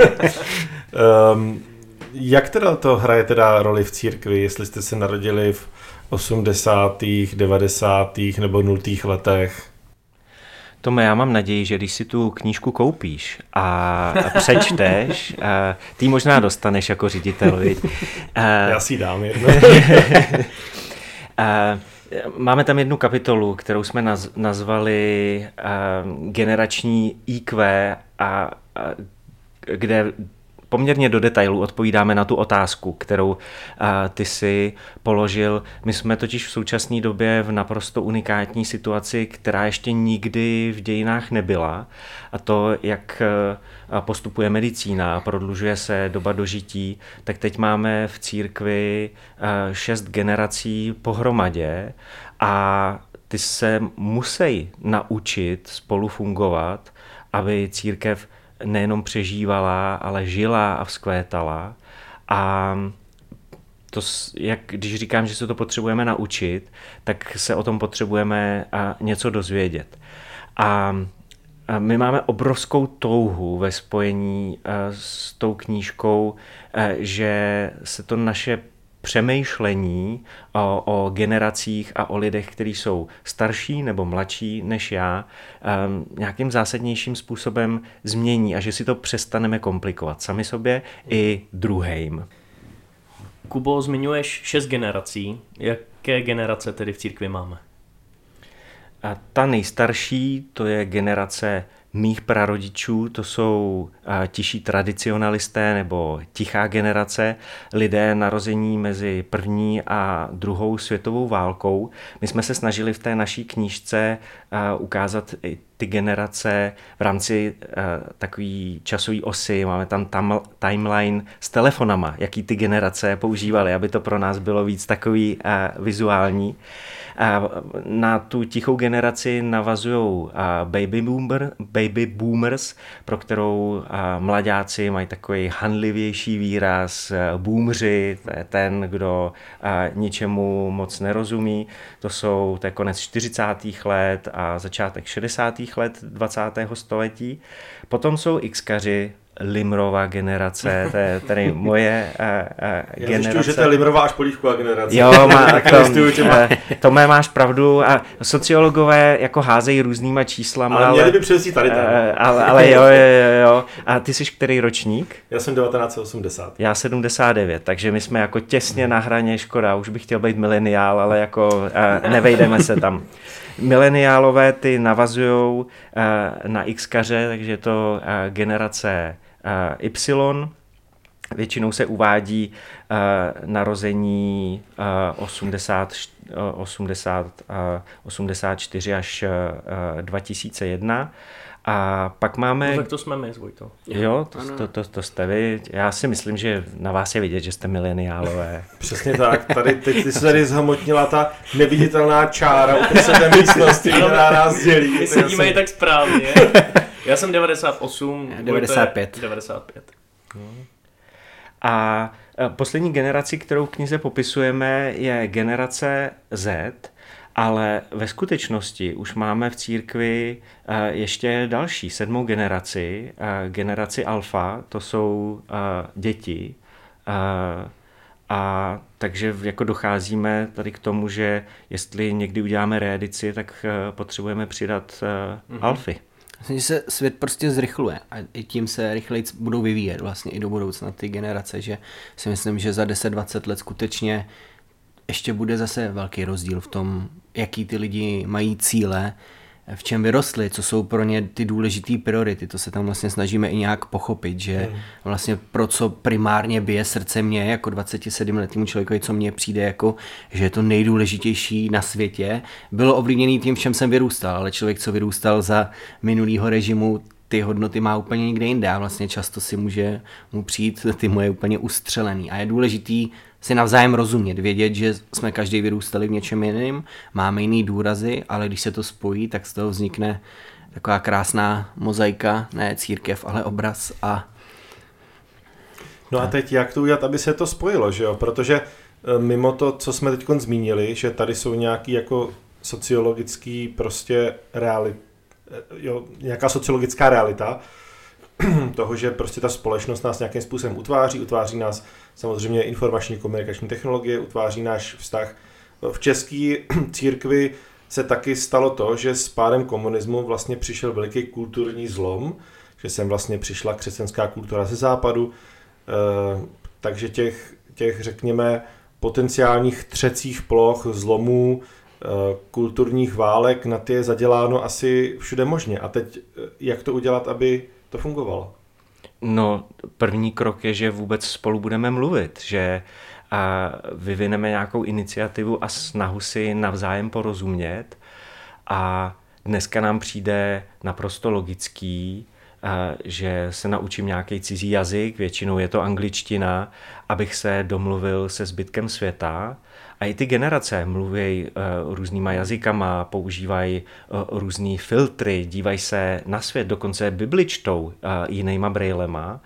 um, *laughs* jak teda to hraje teda roli v církvi, jestli jste se narodili v 80., 90. nebo 0. letech? Tome, já mám naději, že když si tu knížku koupíš a přečteš, *laughs* a ty možná dostaneš jako ředitel? Já si dám jedno. *laughs* Máme tam jednu kapitolu, kterou jsme nazvali generační IQ, a, a kde poměrně do detailu odpovídáme na tu otázku, kterou a, ty si položil. My jsme totiž v současné době v naprosto unikátní situaci, která ještě nikdy v dějinách nebyla. A to, jak postupuje medicína, prodlužuje se doba dožití, tak teď máme v církvi šest generací pohromadě a ty se musí naučit spolu fungovat, aby církev nejenom přežívala, ale žila a vzkvétala. A to, jak, když říkám, že se to potřebujeme naučit, tak se o tom potřebujeme něco dozvědět. A my máme obrovskou touhu ve spojení s tou knížkou, že se to naše přemýšlení o, o generacích a o lidech, kteří jsou starší nebo mladší než já, um, nějakým zásadnějším způsobem změní a že si to přestaneme komplikovat sami sobě i druhým. Kubo, zmiňuješ šest generací. Jaké generace tedy v církvi máme? A ta nejstarší, to je generace mých prarodičů, to jsou tiší tradicionalisté nebo tichá generace, lidé narození mezi první a druhou světovou válkou. My jsme se snažili v té naší knížce ukázat i ty generace v rámci takový časový osy, máme tam tam timeline s telefonama, jaký ty generace používaly, aby to pro nás bylo víc takový vizuální. Na tu tichou generaci navazují baby, boomer, baby boomers, pro kterou mladáci mají takový hanlivější výraz. Boomři, to je ten, kdo ničemu moc nerozumí. To jsou, to je konec 40. let a začátek 60. let 20. století. Potom jsou Xkaři, Limrová generace, to je tady moje uh, uh, Já generace. Já že to je Limrová až polívková generace. Jo, má, *laughs* to, uh, to mé máš pravdu a sociologové jako házejí různýma číslama. Ale, ale měli by přesít tady ten. Uh, ale, ale jo, jo, jo. A ty jsi který ročník? Já jsem 1980. Já 79, takže my jsme jako těsně na hraně, škoda, už bych chtěl být mileniál, ale jako uh, nevejdeme se tam. Mileniálové ty navazují uh, na Xkaře, takže je to uh, generace Y. Většinou se uvádí narození 80, 80, 84 až 2001. A pak máme... No, tak to jsme my, Vojto. Jo, to, to, to, to jste vy. Já si myslím, že na vás je vidět, že jste mileniálové. *laughs* Přesně tak. Tady, teď ty se tady zhmotnila ta neviditelná čára uprostřed *laughs* té místnosti, která nás dělí. My sedíme jsem... i tak správně. *laughs* Já jsem 98. 95. 95. A e, poslední generaci, kterou v knize popisujeme, je generace Z, ale ve skutečnosti už máme v církvi e, ještě další, sedmou generaci, e, generaci alfa, to jsou děti. A takže jako docházíme tady k tomu, že jestli někdy uděláme reedici, tak potřebujeme přidat mm-hmm. alfy. Myslím, že se svět prostě zrychluje a i tím se rychleji budou vyvíjet vlastně i do budoucna ty generace, že si myslím, že za 10-20 let skutečně ještě bude zase velký rozdíl v tom, jaký ty lidi mají cíle, v čem vyrostli, co jsou pro ně ty důležité priority. To se tam vlastně snažíme i nějak pochopit, že hmm. vlastně pro co primárně bije srdce mě jako 27 letýmu člověku, co mně přijde jako, že je to nejdůležitější na světě, bylo ovlivněný tím, v čem jsem vyrůstal, ale člověk, co vyrůstal za minulýho režimu, ty hodnoty má úplně někde jinde a vlastně často si může mu přijít ty moje úplně ustřelený. A je důležitý si navzájem rozumět, vědět, že jsme každý vyrůstali v něčem jiném, máme jiný důrazy, ale když se to spojí, tak z toho vznikne taková krásná mozaika, ne církev, ale obraz a No a teď jak to udělat, aby se to spojilo, že jo? Protože e, mimo to, co jsme teď zmínili, že tady jsou nějaký jako sociologický prostě realit, e, jo, nějaká sociologická realita *clears throat* toho, že prostě ta společnost nás nějakým způsobem utváří, utváří nás samozřejmě informační komunikační technologie, utváří náš vztah. V české *clears throat* církvi se taky stalo to, že s pádem komunismu vlastně přišel veliký kulturní zlom, že sem vlastně přišla křesťanská kultura ze západu, eh, takže těch, těch řekněme, potenciálních třecích ploch, zlomů, eh, kulturních válek na ty je zaděláno asi všude možně. A teď eh, jak to udělat, aby to fungovalo? No, první krok je, že vůbec spolu budeme mluvit, že a vyvineme nějakou iniciativu a snahu si navzájem porozumět. A dneska nám přijde naprosto logický, že se naučím nějaký cizí jazyk, většinou je to angličtina, abych se domluvil se zbytkem světa a i ty generace mluví uh, různýma jazykama, používají uh, různý filtry, dívají se na svět, dokonce Bibli čtou uh, jinýma brejlema.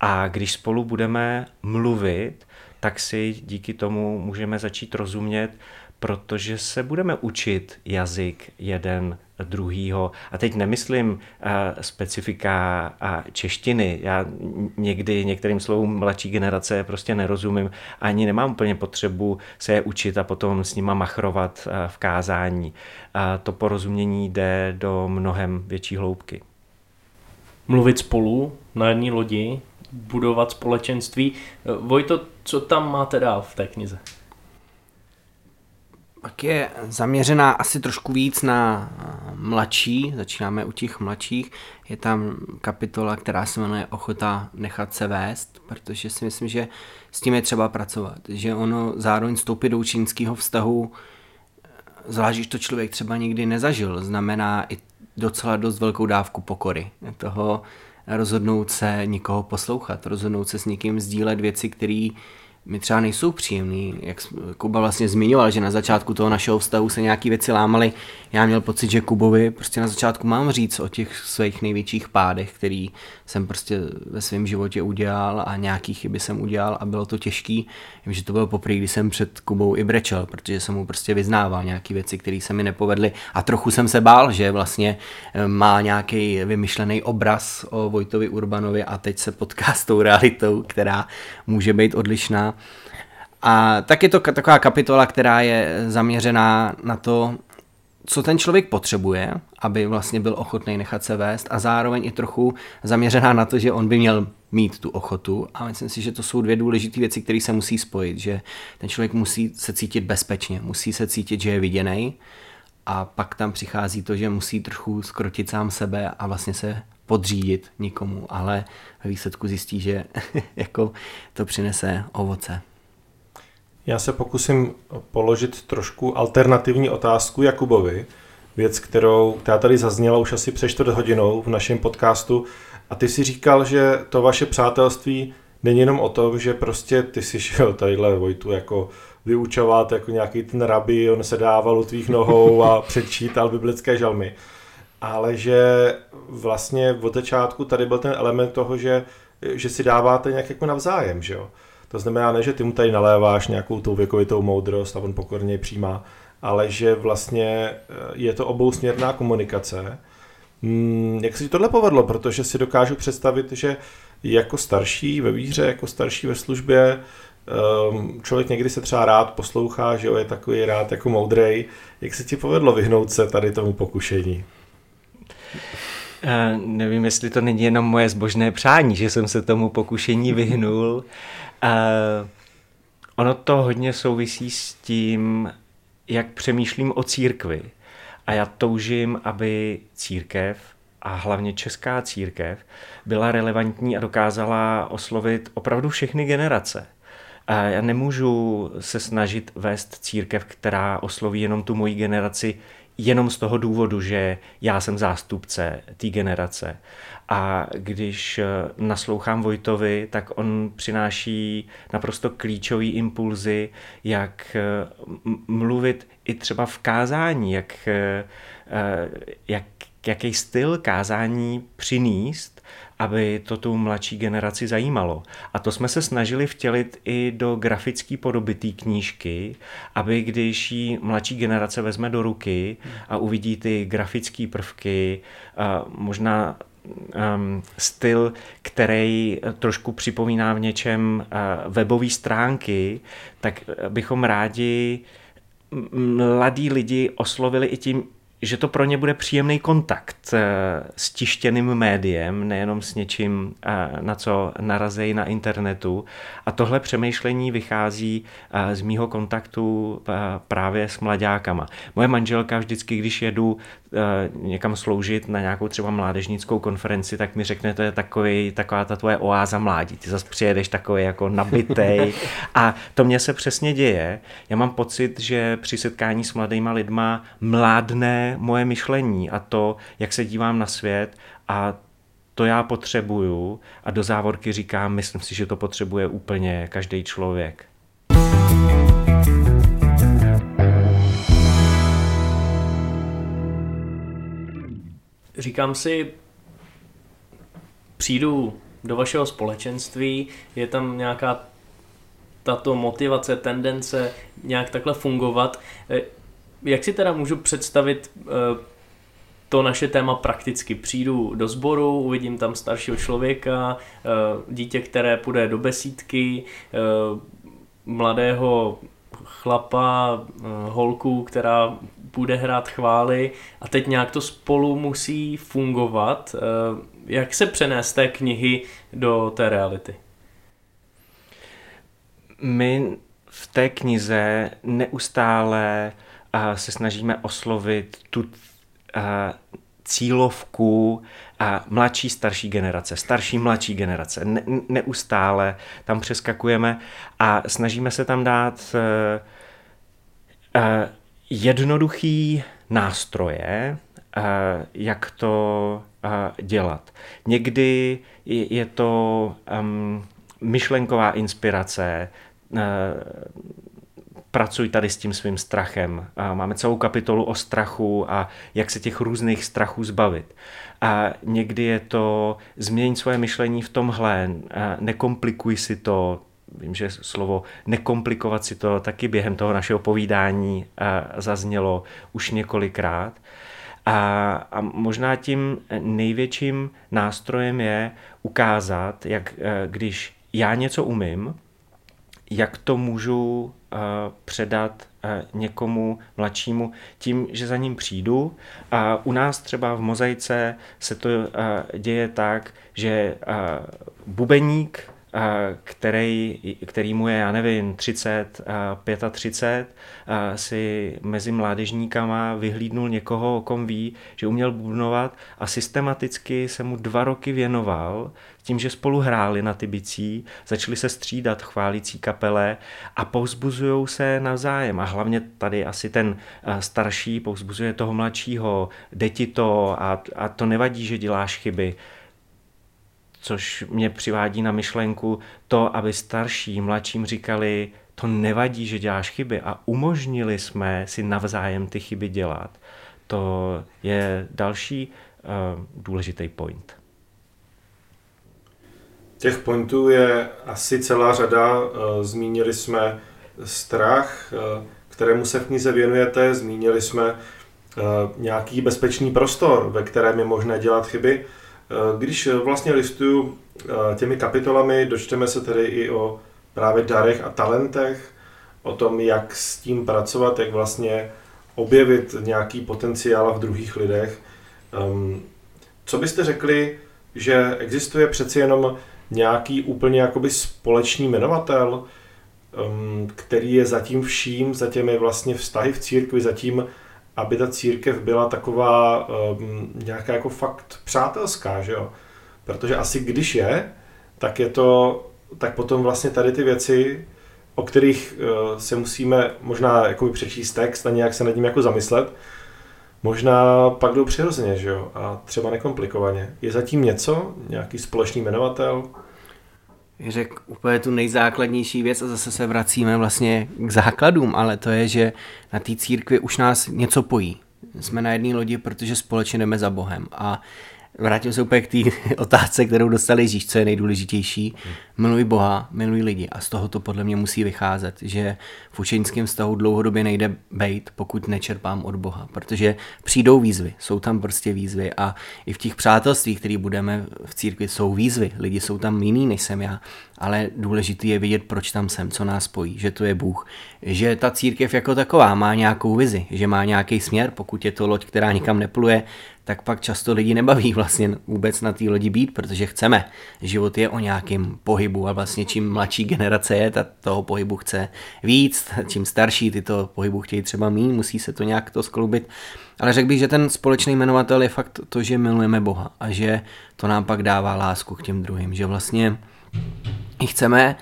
A když spolu budeme mluvit, tak si díky tomu můžeme začít rozumět, protože se budeme učit jazyk jeden druhýho. A teď nemyslím uh, specifika uh, češtiny. Já někdy některým slovům mladší generace prostě nerozumím. Ani nemám úplně potřebu se je učit a potom s nima machrovat uh, v kázání. Uh, to porozumění jde do mnohem větší hloubky. Mluvit spolu na jedné lodi, budovat společenství. Vojto, co tam máte dál v té knize? Pak je zaměřená asi trošku víc na mladší, začínáme u těch mladších. Je tam kapitola, která se jmenuje Ochota nechat se vést, protože si myslím, že s tím je třeba pracovat. Že ono zároveň vstoupit do učínského vztahu, zvlášť, když to člověk třeba nikdy nezažil, znamená i docela dost velkou dávku pokory. Toho rozhodnout se nikoho poslouchat, rozhodnout se s někým sdílet věci, které mi třeba nejsou příjemný, jak Kuba vlastně zmiňoval, že na začátku toho našeho vztahu se nějaké věci lámaly. Já měl pocit, že Kubovi prostě na začátku mám říct o těch svých největších pádech, který jsem prostě ve svém životě udělal a nějaký chyby jsem udělal a bylo to těžký. Vím, že to bylo poprvé, kdy jsem před Kubou i brečel, protože jsem mu prostě vyznával nějaké věci, které se mi nepovedly a trochu jsem se bál, že vlastně eh, má nějaký vymyšlený obraz o Vojtovi Urbanovi a teď se potká s tou realitou, která může být odlišná. A tak je to taková kapitola, která je zaměřená na to, co ten člověk potřebuje, aby vlastně byl ochotný nechat se vést a zároveň i trochu zaměřená na to, že on by měl mít tu ochotu. A myslím si, že to jsou dvě důležité věci, které se musí spojit, že ten člověk musí se cítit bezpečně, musí se cítit, že je viděný a pak tam přichází to, že musí trochu skrotit sám sebe a vlastně se podřídit nikomu, ale ve výsledku zjistí, že *laughs* jako to přinese ovoce. Já se pokusím položit trošku alternativní otázku Jakubovi, věc, kterou která tady zazněla už asi před čtvrt hodinou v našem podcastu. A ty si říkal, že to vaše přátelství není jenom o tom, že prostě ty si šel tadyhle Vojtu jako vyučovat jako nějaký ten rabi, on se dával u tvých nohou a předčítal biblické žalmy. Ale že vlastně od začátku tady byl ten element toho, že, že si dáváte nějak jako navzájem, že jo? To znamená ne, že ty mu tady naléváš nějakou tou věkovitou moudrost a on pokorně přijímá, ale že vlastně eh, je to obousměrná komunikace. Hmm, jak se ti tohle povedlo? Protože si dokážu představit, že jako starší ve víře, jako starší ve službě, ehm, člověk někdy se třeba rád poslouchá, že jo, je takový rád jako moudrej. Jak se ti povedlo vyhnout se tady tomu pokušení? Uh, nevím, jestli to není jenom moje zbožné přání, že jsem se tomu pokušení vyhnul. Uh, ono to hodně souvisí s tím, jak přemýšlím o církvi. A já toužím, aby církev a hlavně česká církev byla relevantní a dokázala oslovit opravdu všechny generace. A já nemůžu se snažit vést církev, která osloví jenom tu moji generaci, jenom z toho důvodu, že já jsem zástupce té generace. A když eh, naslouchám Vojtovi, tak on přináší naprosto klíčové impulzy, jak eh, mluvit i třeba v kázání, jak, eh, jak, jaký styl kázání přinést, aby to tu mladší generaci zajímalo. A to jsme se snažili vtělit i do grafické podoby té knížky, aby když ji mladší generace vezme do ruky a uvidí ty grafické prvky, možná styl, který trošku připomíná v něčem webové stránky, tak bychom rádi mladí lidi oslovili i tím, že to pro ně bude příjemný kontakt eh, s tištěným médiem, nejenom s něčím, eh, na co narazejí na internetu. A tohle přemýšlení vychází eh, z mýho kontaktu právě s mladákama. Moje manželka vždycky, když jedu někam sloužit na nějakou třeba mládežnickou konferenci, tak mi řekne, to je takový, taková ta tvoje oáza mládí. Ty zase přijedeš takový jako nabitej. A to mně se přesně děje. Já mám pocit, že při setkání s mladýma lidma mládne moje myšlení a to, jak se dívám na svět a to já potřebuju a do závorky říkám, myslím si, že to potřebuje úplně každý člověk. Říkám si, přijdu do vašeho společenství, je tam nějaká tato motivace, tendence nějak takhle fungovat jak si teda můžu představit uh, to naše téma prakticky. Přijdu do sboru, uvidím tam staršího člověka, uh, dítě, které půjde do besídky, mladého chlapa, holku, která bude hrát chvály a teď nějak to spolu musí fungovat. Jak se přenést té knihy do té reality? My v té knize neustále se snažíme oslovit tu cílovku a mladší, starší generace, starší, mladší generace. Ne, neustále tam přeskakujeme a snažíme se tam dát uh, uh, jednoduchý nástroje, uh, jak to dělat. Někdy je to um, myšlenková inspirace, pracuj tady s tím svým strachem. Máme celou kapitolu o strachu a jak se těch různých strachů zbavit. A někdy je to změnit svoje myšlení v tomhle, nekomplikuj si to, vím, že slovo nekomplikovat si to taky během toho našeho povídání zaznělo už několikrát. A, a možná tím největším nástrojem je ukázat, jak když já něco umím, jak to můžu předat někomu mladšímu tím, že za ním přijdu. A u nás třeba v mozaice se to děje tak, že bubeník který, který mu je, já nevím, 30, 35, si mezi mládežníkama vyhlídnul někoho, o kom ví, že uměl bubnovat a systematicky se mu dva roky věnoval tím, že spolu hráli na ty bicí, začali se střídat chválící kapele a povzbuzují se navzájem. A hlavně tady asi ten starší povzbuzuje toho mladšího, jde ti to a, a to nevadí, že děláš chyby což mě přivádí na myšlenku to, aby starší mladším říkali, to nevadí, že děláš chyby a umožnili jsme si navzájem ty chyby dělat. To je další uh, důležitý point. Těch pointů je asi celá řada. Eh, zmínili jsme strach, eh, kterému se v knize věnujete, zmínili jsme nějaký bezpečný prostor, ve kterém je možné dělat chyby. Eh, když vlastně listuju eh, těmi kapitolami, dočteme se tedy i o právě darech a talentech, o tom, jak s tím pracovat, jak vlastně objevit nějaký potenciál v druhých lidech. Ehm, co byste řekli, že existuje přeci jenom nějaký úplně jakoby společný jmenovatel, um, který je zatím vším, za těmi vlastně vztahy v církvi, zatím, aby ta církev byla taková um, nějaká jako fakt přátelská, že jo? Protože asi když je, tak je to, tak potom vlastně tady ty věci, o kterých uh, se musíme možná jakoby přečíst text a nějak se nad ním jako zamyslet, možná pak jdou přirozeně, že jo, a třeba nekomplikovaně. Je zatím něco, nějaký společný jmenovatel? Řekl úplně tu nejzákladnější věc a zase se vracíme vlastně k základům, ale to je, že na té církvi už nás něco pojí. Jsme na jedné lodi, protože společně jdeme za Bohem a vrátím se úplně k té *laughs* otázce, kterou dostali Ježíš, co je nejdůležitější. Miluj Boha, miluj lidi. A z toho to podle mě musí vycházet, že v učenickém vztahu dlouhodobě nejde bejt, pokud nečerpám od Boha, protože přijdou výzvy, jsou tam prostě výzvy. A i v těch přátelstvích, které budeme v církvi, jsou výzvy. Lidi jsou tam jiný, než jsem já, ale důležité je vidět, proč tam jsem, co nás spojí, že to je Bůh, že ta církev jako taková má nějakou vizi, že má nějaký směr, pokud je to loď, která nikam nepluje, tak pak často lidi nebaví vlastně vůbec na té lodi být, protože chceme. Život je o nějakém pohybu a vlastně čím mladší generace je, tak toho pohybu chce víc, čím starší tyto pohybu chtějí třeba mít, musí se to nějak to skloubit. Ale řekl bych, že ten společný jmenovatel je fakt to, že milujeme Boha a že to nám pak dává lásku k těm druhým, že vlastně i chceme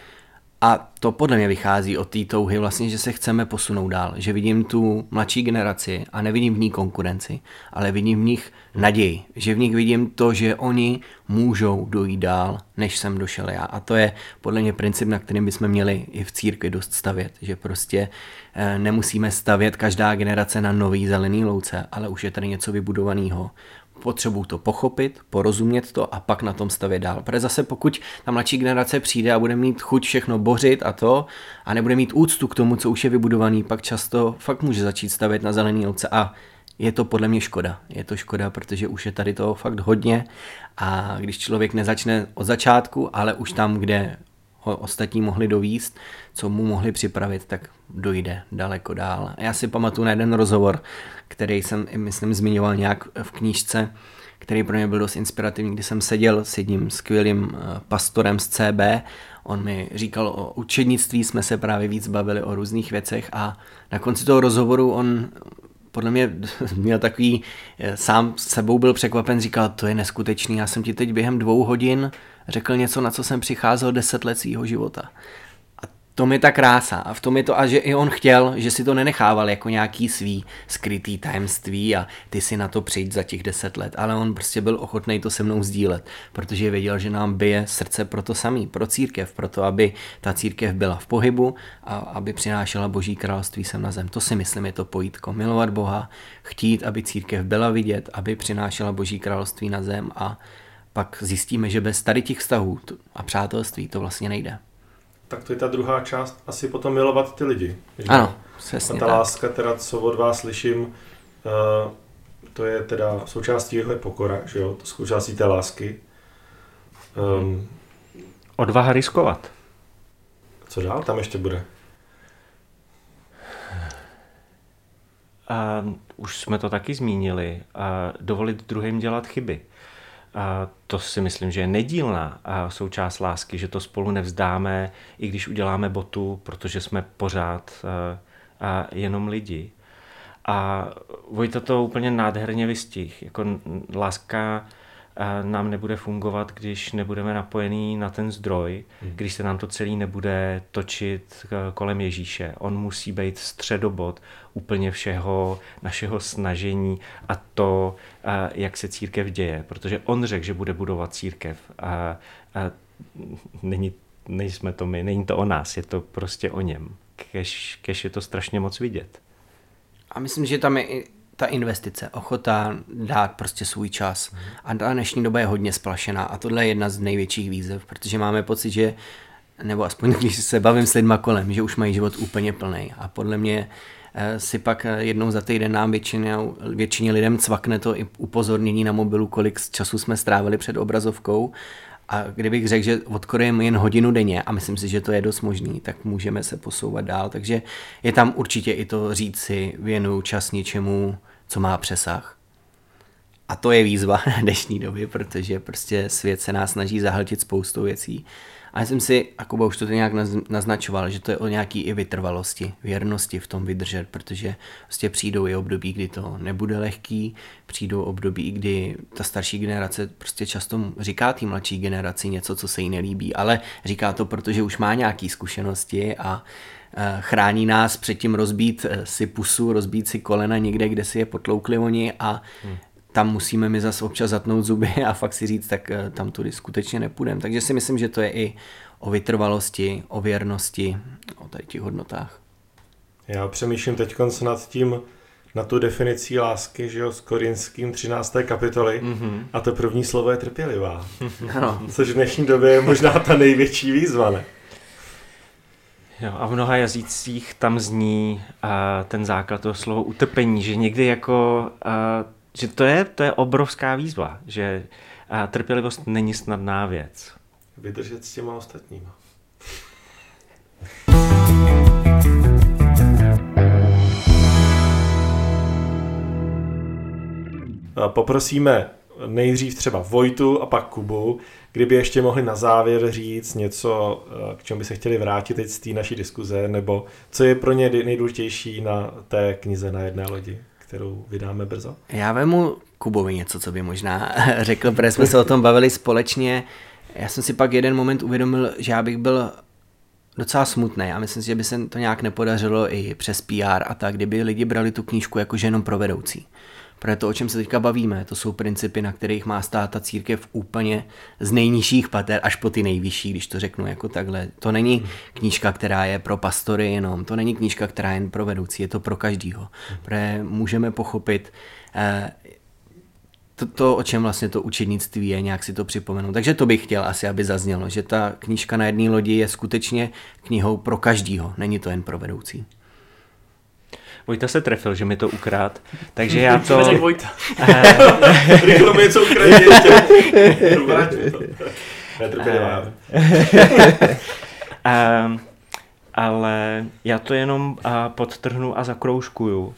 a to podle mě vychází od té touhy vlastně, že se chceme posunout dál, že vidím tu mladší generaci a nevidím v ní konkurenci, ale vidím v nich naději, že v nich vidím to, že oni můžou dojít dál, než jsem došel já. A to je podle mě princip, na kterým bychom měli i v církvi dost stavět, že prostě eh, nemusíme stavět každá generace na nový zelený louce, ale už je tady něco vybudovaného potřebuju to pochopit, porozumět to a pak na tom stavět dál. Protože zase pokud ta mladší generace přijde a bude mít chuť všechno bořit a to a nebude mít úctu k tomu, co už je vybudovaný, pak často fakt může začít stavět na zelený ovce a je to podle mě škoda. Je to škoda, protože už je tady toho fakt hodně a když člověk nezačne od začátku, ale už tam, kde ho ostatní mohli dovíst, co mu mohli připravit, tak dojde daleko dál. Já si pamatuju na jeden rozhovor, který jsem, myslím, zmiňoval nějak v knížce, který pro mě byl dost inspirativní, kdy jsem seděl s jedním skvělým eh, pastorem z CB. On mi říkal o učednictví, jsme se právě víc bavili o různých věcech a na konci toho rozhovoru on podle mě *laughs* měl takový, eh, sám sebou byl překvapen, říkal, to je neskutečný, já jsem ti teď během dvou hodin řekl něco, na co jsem přicházel deset let svého života tom je ta krása a v tom je to, a že i on chtěl, že si to nenechával jako nějaký svý skrytý tajemství a ty si na to přijď za těch deset let, ale on prostě byl ochotný to se mnou sdílet, protože věděl, že nám bije srdce pro to samý, pro církev, pro to, aby ta církev byla v pohybu a aby přinášela boží království sem na zem. To si myslím je to pojítko, milovat Boha, chtít, aby církev byla vidět, aby přinášela boží království na zem a pak zjistíme, že bez tady těch vztahů a přátelství to vlastně nejde tak to je ta druhá část, asi potom milovat ty lidi. Že? Ano, přesně A ta tak. láska, teda, co od vás slyším, uh, to je teda součástí jeho pokora, že jo, to součástí té lásky. Um, Odvaha riskovat. Co dál tam ještě bude? A už jsme to taky zmínili. A dovolit druhým dělat chyby. To si myslím, že je nedílná součást lásky, že to spolu nevzdáme, i když uděláme botu, protože jsme pořád jenom lidi. A Vojta to úplně nádherně vystih. Jako láska nám nebude fungovat, když nebudeme napojení na ten zdroj, hmm. když se nám to celý nebude točit kolem Ježíše. On musí být středobod úplně všeho našeho snažení a to, jak se církev děje, protože on řekl, že bude budovat církev a, a není, nejsme to my, není to o nás, je to prostě o něm. Kež, kež je to strašně moc vidět. A myslím, že tam je i ta investice, ochota dát prostě svůj čas. A ta dnešní doba je hodně splašená a tohle je jedna z největších výzev, protože máme pocit, že nebo aspoň *laughs* když se bavím s lidma kolem, že už mají život úplně plný. A podle mě eh, si pak eh, jednou za týden nám většině, většině lidem cvakne to i upozornění na mobilu, kolik času jsme strávili před obrazovkou a kdybych řekl, že odkorujeme jen hodinu denně, a myslím si, že to je dost možný, tak můžeme se posouvat dál. Takže je tam určitě i to říct si, věnuju čas něčemu, co má přesah. A to je výzva *laughs* dnešní doby, protože prostě svět se nás snaží zahltit spoustou věcí. A já jsem si, a Kuba už to nějak naznačoval, že to je o nějaký i vytrvalosti, věrnosti v tom vydržet, protože prostě přijdou i období, kdy to nebude lehký, přijdou období, kdy ta starší generace prostě často říká té mladší generaci něco, co se jí nelíbí, ale říká to, protože už má nějaké zkušenosti a eh, chrání nás před tím rozbít eh, si pusu, rozbít si kolena někde, kde si je potloukli oni a hmm tam musíme mi zase občas zatnout zuby *laughs* a fakt si říct, tak eh, tam tudy skutečně nepůjdeme. Takže si myslím, že to je i o vytrvalosti, o věrnosti, o tady těch hodnotách. Já přemýšlím teď nad tím, na tu definici lásky, že jo, s korinským 13. kapitoly mm-hmm. a to první slovo je trpělivá. *laughs* No. Což v dnešní době je možná ta největší výzva, ne? Jo, a v mnoha jazycích tam zní uh, ten základ toho slova utrpení, že někdy jako uh, že to je, to je obrovská výzva, že a trpělivost není snadná věc. Vydržet s těma ostatníma. Poprosíme nejdřív třeba Vojtu a pak Kubu, kdyby ještě mohli na závěr říct něco, k čemu by se chtěli vrátit teď z té naší diskuze, nebo co je pro ně nejdůležitější na té knize na jedné lodi kterou vydáme brzo? Já vemu Kubovi něco, co by možná *laughs* řekl, protože jsme se o tom bavili společně. Já jsem si pak jeden moment uvědomil, že já bych byl docela smutný a myslím si, že by se to nějak nepodařilo i přes PR a tak, kdyby lidi brali tu knížku jako jenom pro vedoucí. Protože to, o čem se teďka bavíme, to jsou principy, na kterých má stát ta církev úplně z nejnižších pater až po ty nejvyšší, když to řeknu jako takhle. To není knížka, která je pro pastory jenom, to není knížka, která je jen pro vedoucí, je to pro každýho. Protože můžeme pochopit, eh, to, to, o čem vlastně to učednictví je, nějak si to připomenu. Takže to bych chtěl asi, aby zaznělo, že ta knížka na jedné lodi je skutečně knihou pro každýho, není to jen pro vedoucí. Vojta se trefil, že mi to ukrát. Takže já *laughs* to... *laughs* *laughs* Rychle mi něco ukradně ještě. um, ale já to jenom uh, podtrhnu a zakroužkuju.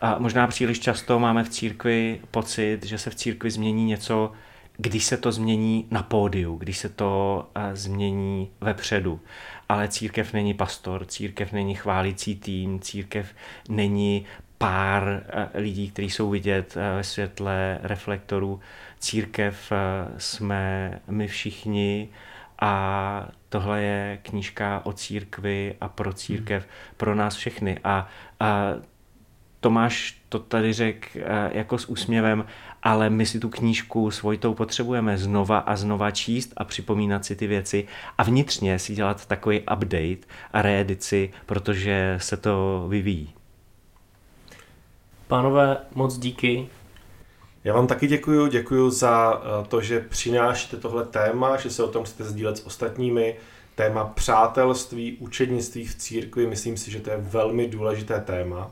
A možná příliš často máme v církvi pocit, že se v církvi změní něco, když se to změní na pódiu, když se to uh, změní vepředu ale církev není pastor, církev není chválící tým, církev není pár eh, lidí, kteří jsou vidět eh, ve světle reflektorů. Církev eh, jsme my všichni a tohle je knížka o církvi a pro církev, pro nás všechny. A, a Tomáš to tady řekl jako s úsměvem, ale my si tu knížku svojitou potřebujeme znova a znova číst a připomínat si ty věci a vnitřně si dělat takový update a reedici, protože se to vyvíjí. Pánové, moc díky. Já vám taky děkuji, děkuji za eh, to, že přinášíte tohle téma, že se o tom chcete sdílet s ostatními. Téma přátelství, učednictví v církvi, myslím si, že to je velmi důležité téma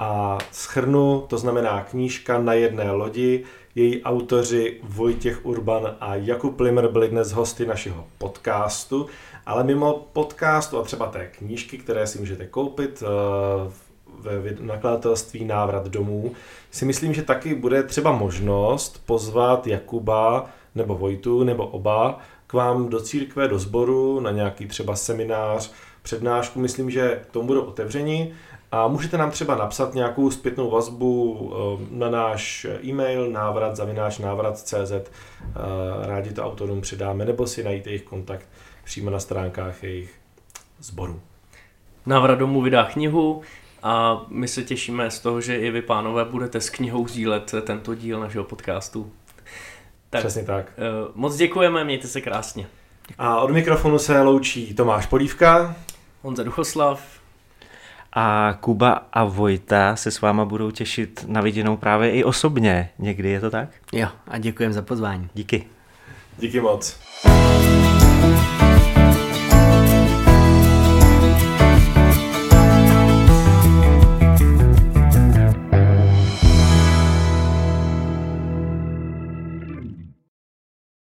a schrnu, to znamená knížka na jedné lodi, její autoři Vojtěch Urban a Jakub Limr byli dnes hosty našeho podcastu, ale mimo podcastu a třeba té knížky, které si můžete koupit eh, ve nakladatelství Návrat domů, si myslím, že taky bude třeba možnost pozvat Jakuba nebo Vojtu nebo oba k vám do církve, do sboru, na nějaký třeba seminář, přednášku. Myslím, že k tomu budou otevřeni. A můžete nám třeba napsat nějakou zpětnou vazbu eh, na náš e-mail návrat zavináč návrat.cz eh, rádi to autorům předáme, nebo si najít jejich kontakt přímo na stránkách jejich sboru. Návrat domů vydá knihu a my se těšíme z toho, že i vy, pánové, budete s knihou sdílet tento díl našeho podcastu. Tak, Přesně tak. Eh, moc děkujeme, mějte se krásně. A od mikrofonu se loučí Tomáš Polívka, Honza Duchoslav, a Kuba a Vojta se s váma budou těšit na viděnou právě i osobně. Někdy je to tak? Jo, a děkujem za pozvání. Díky. Díky moc. thank you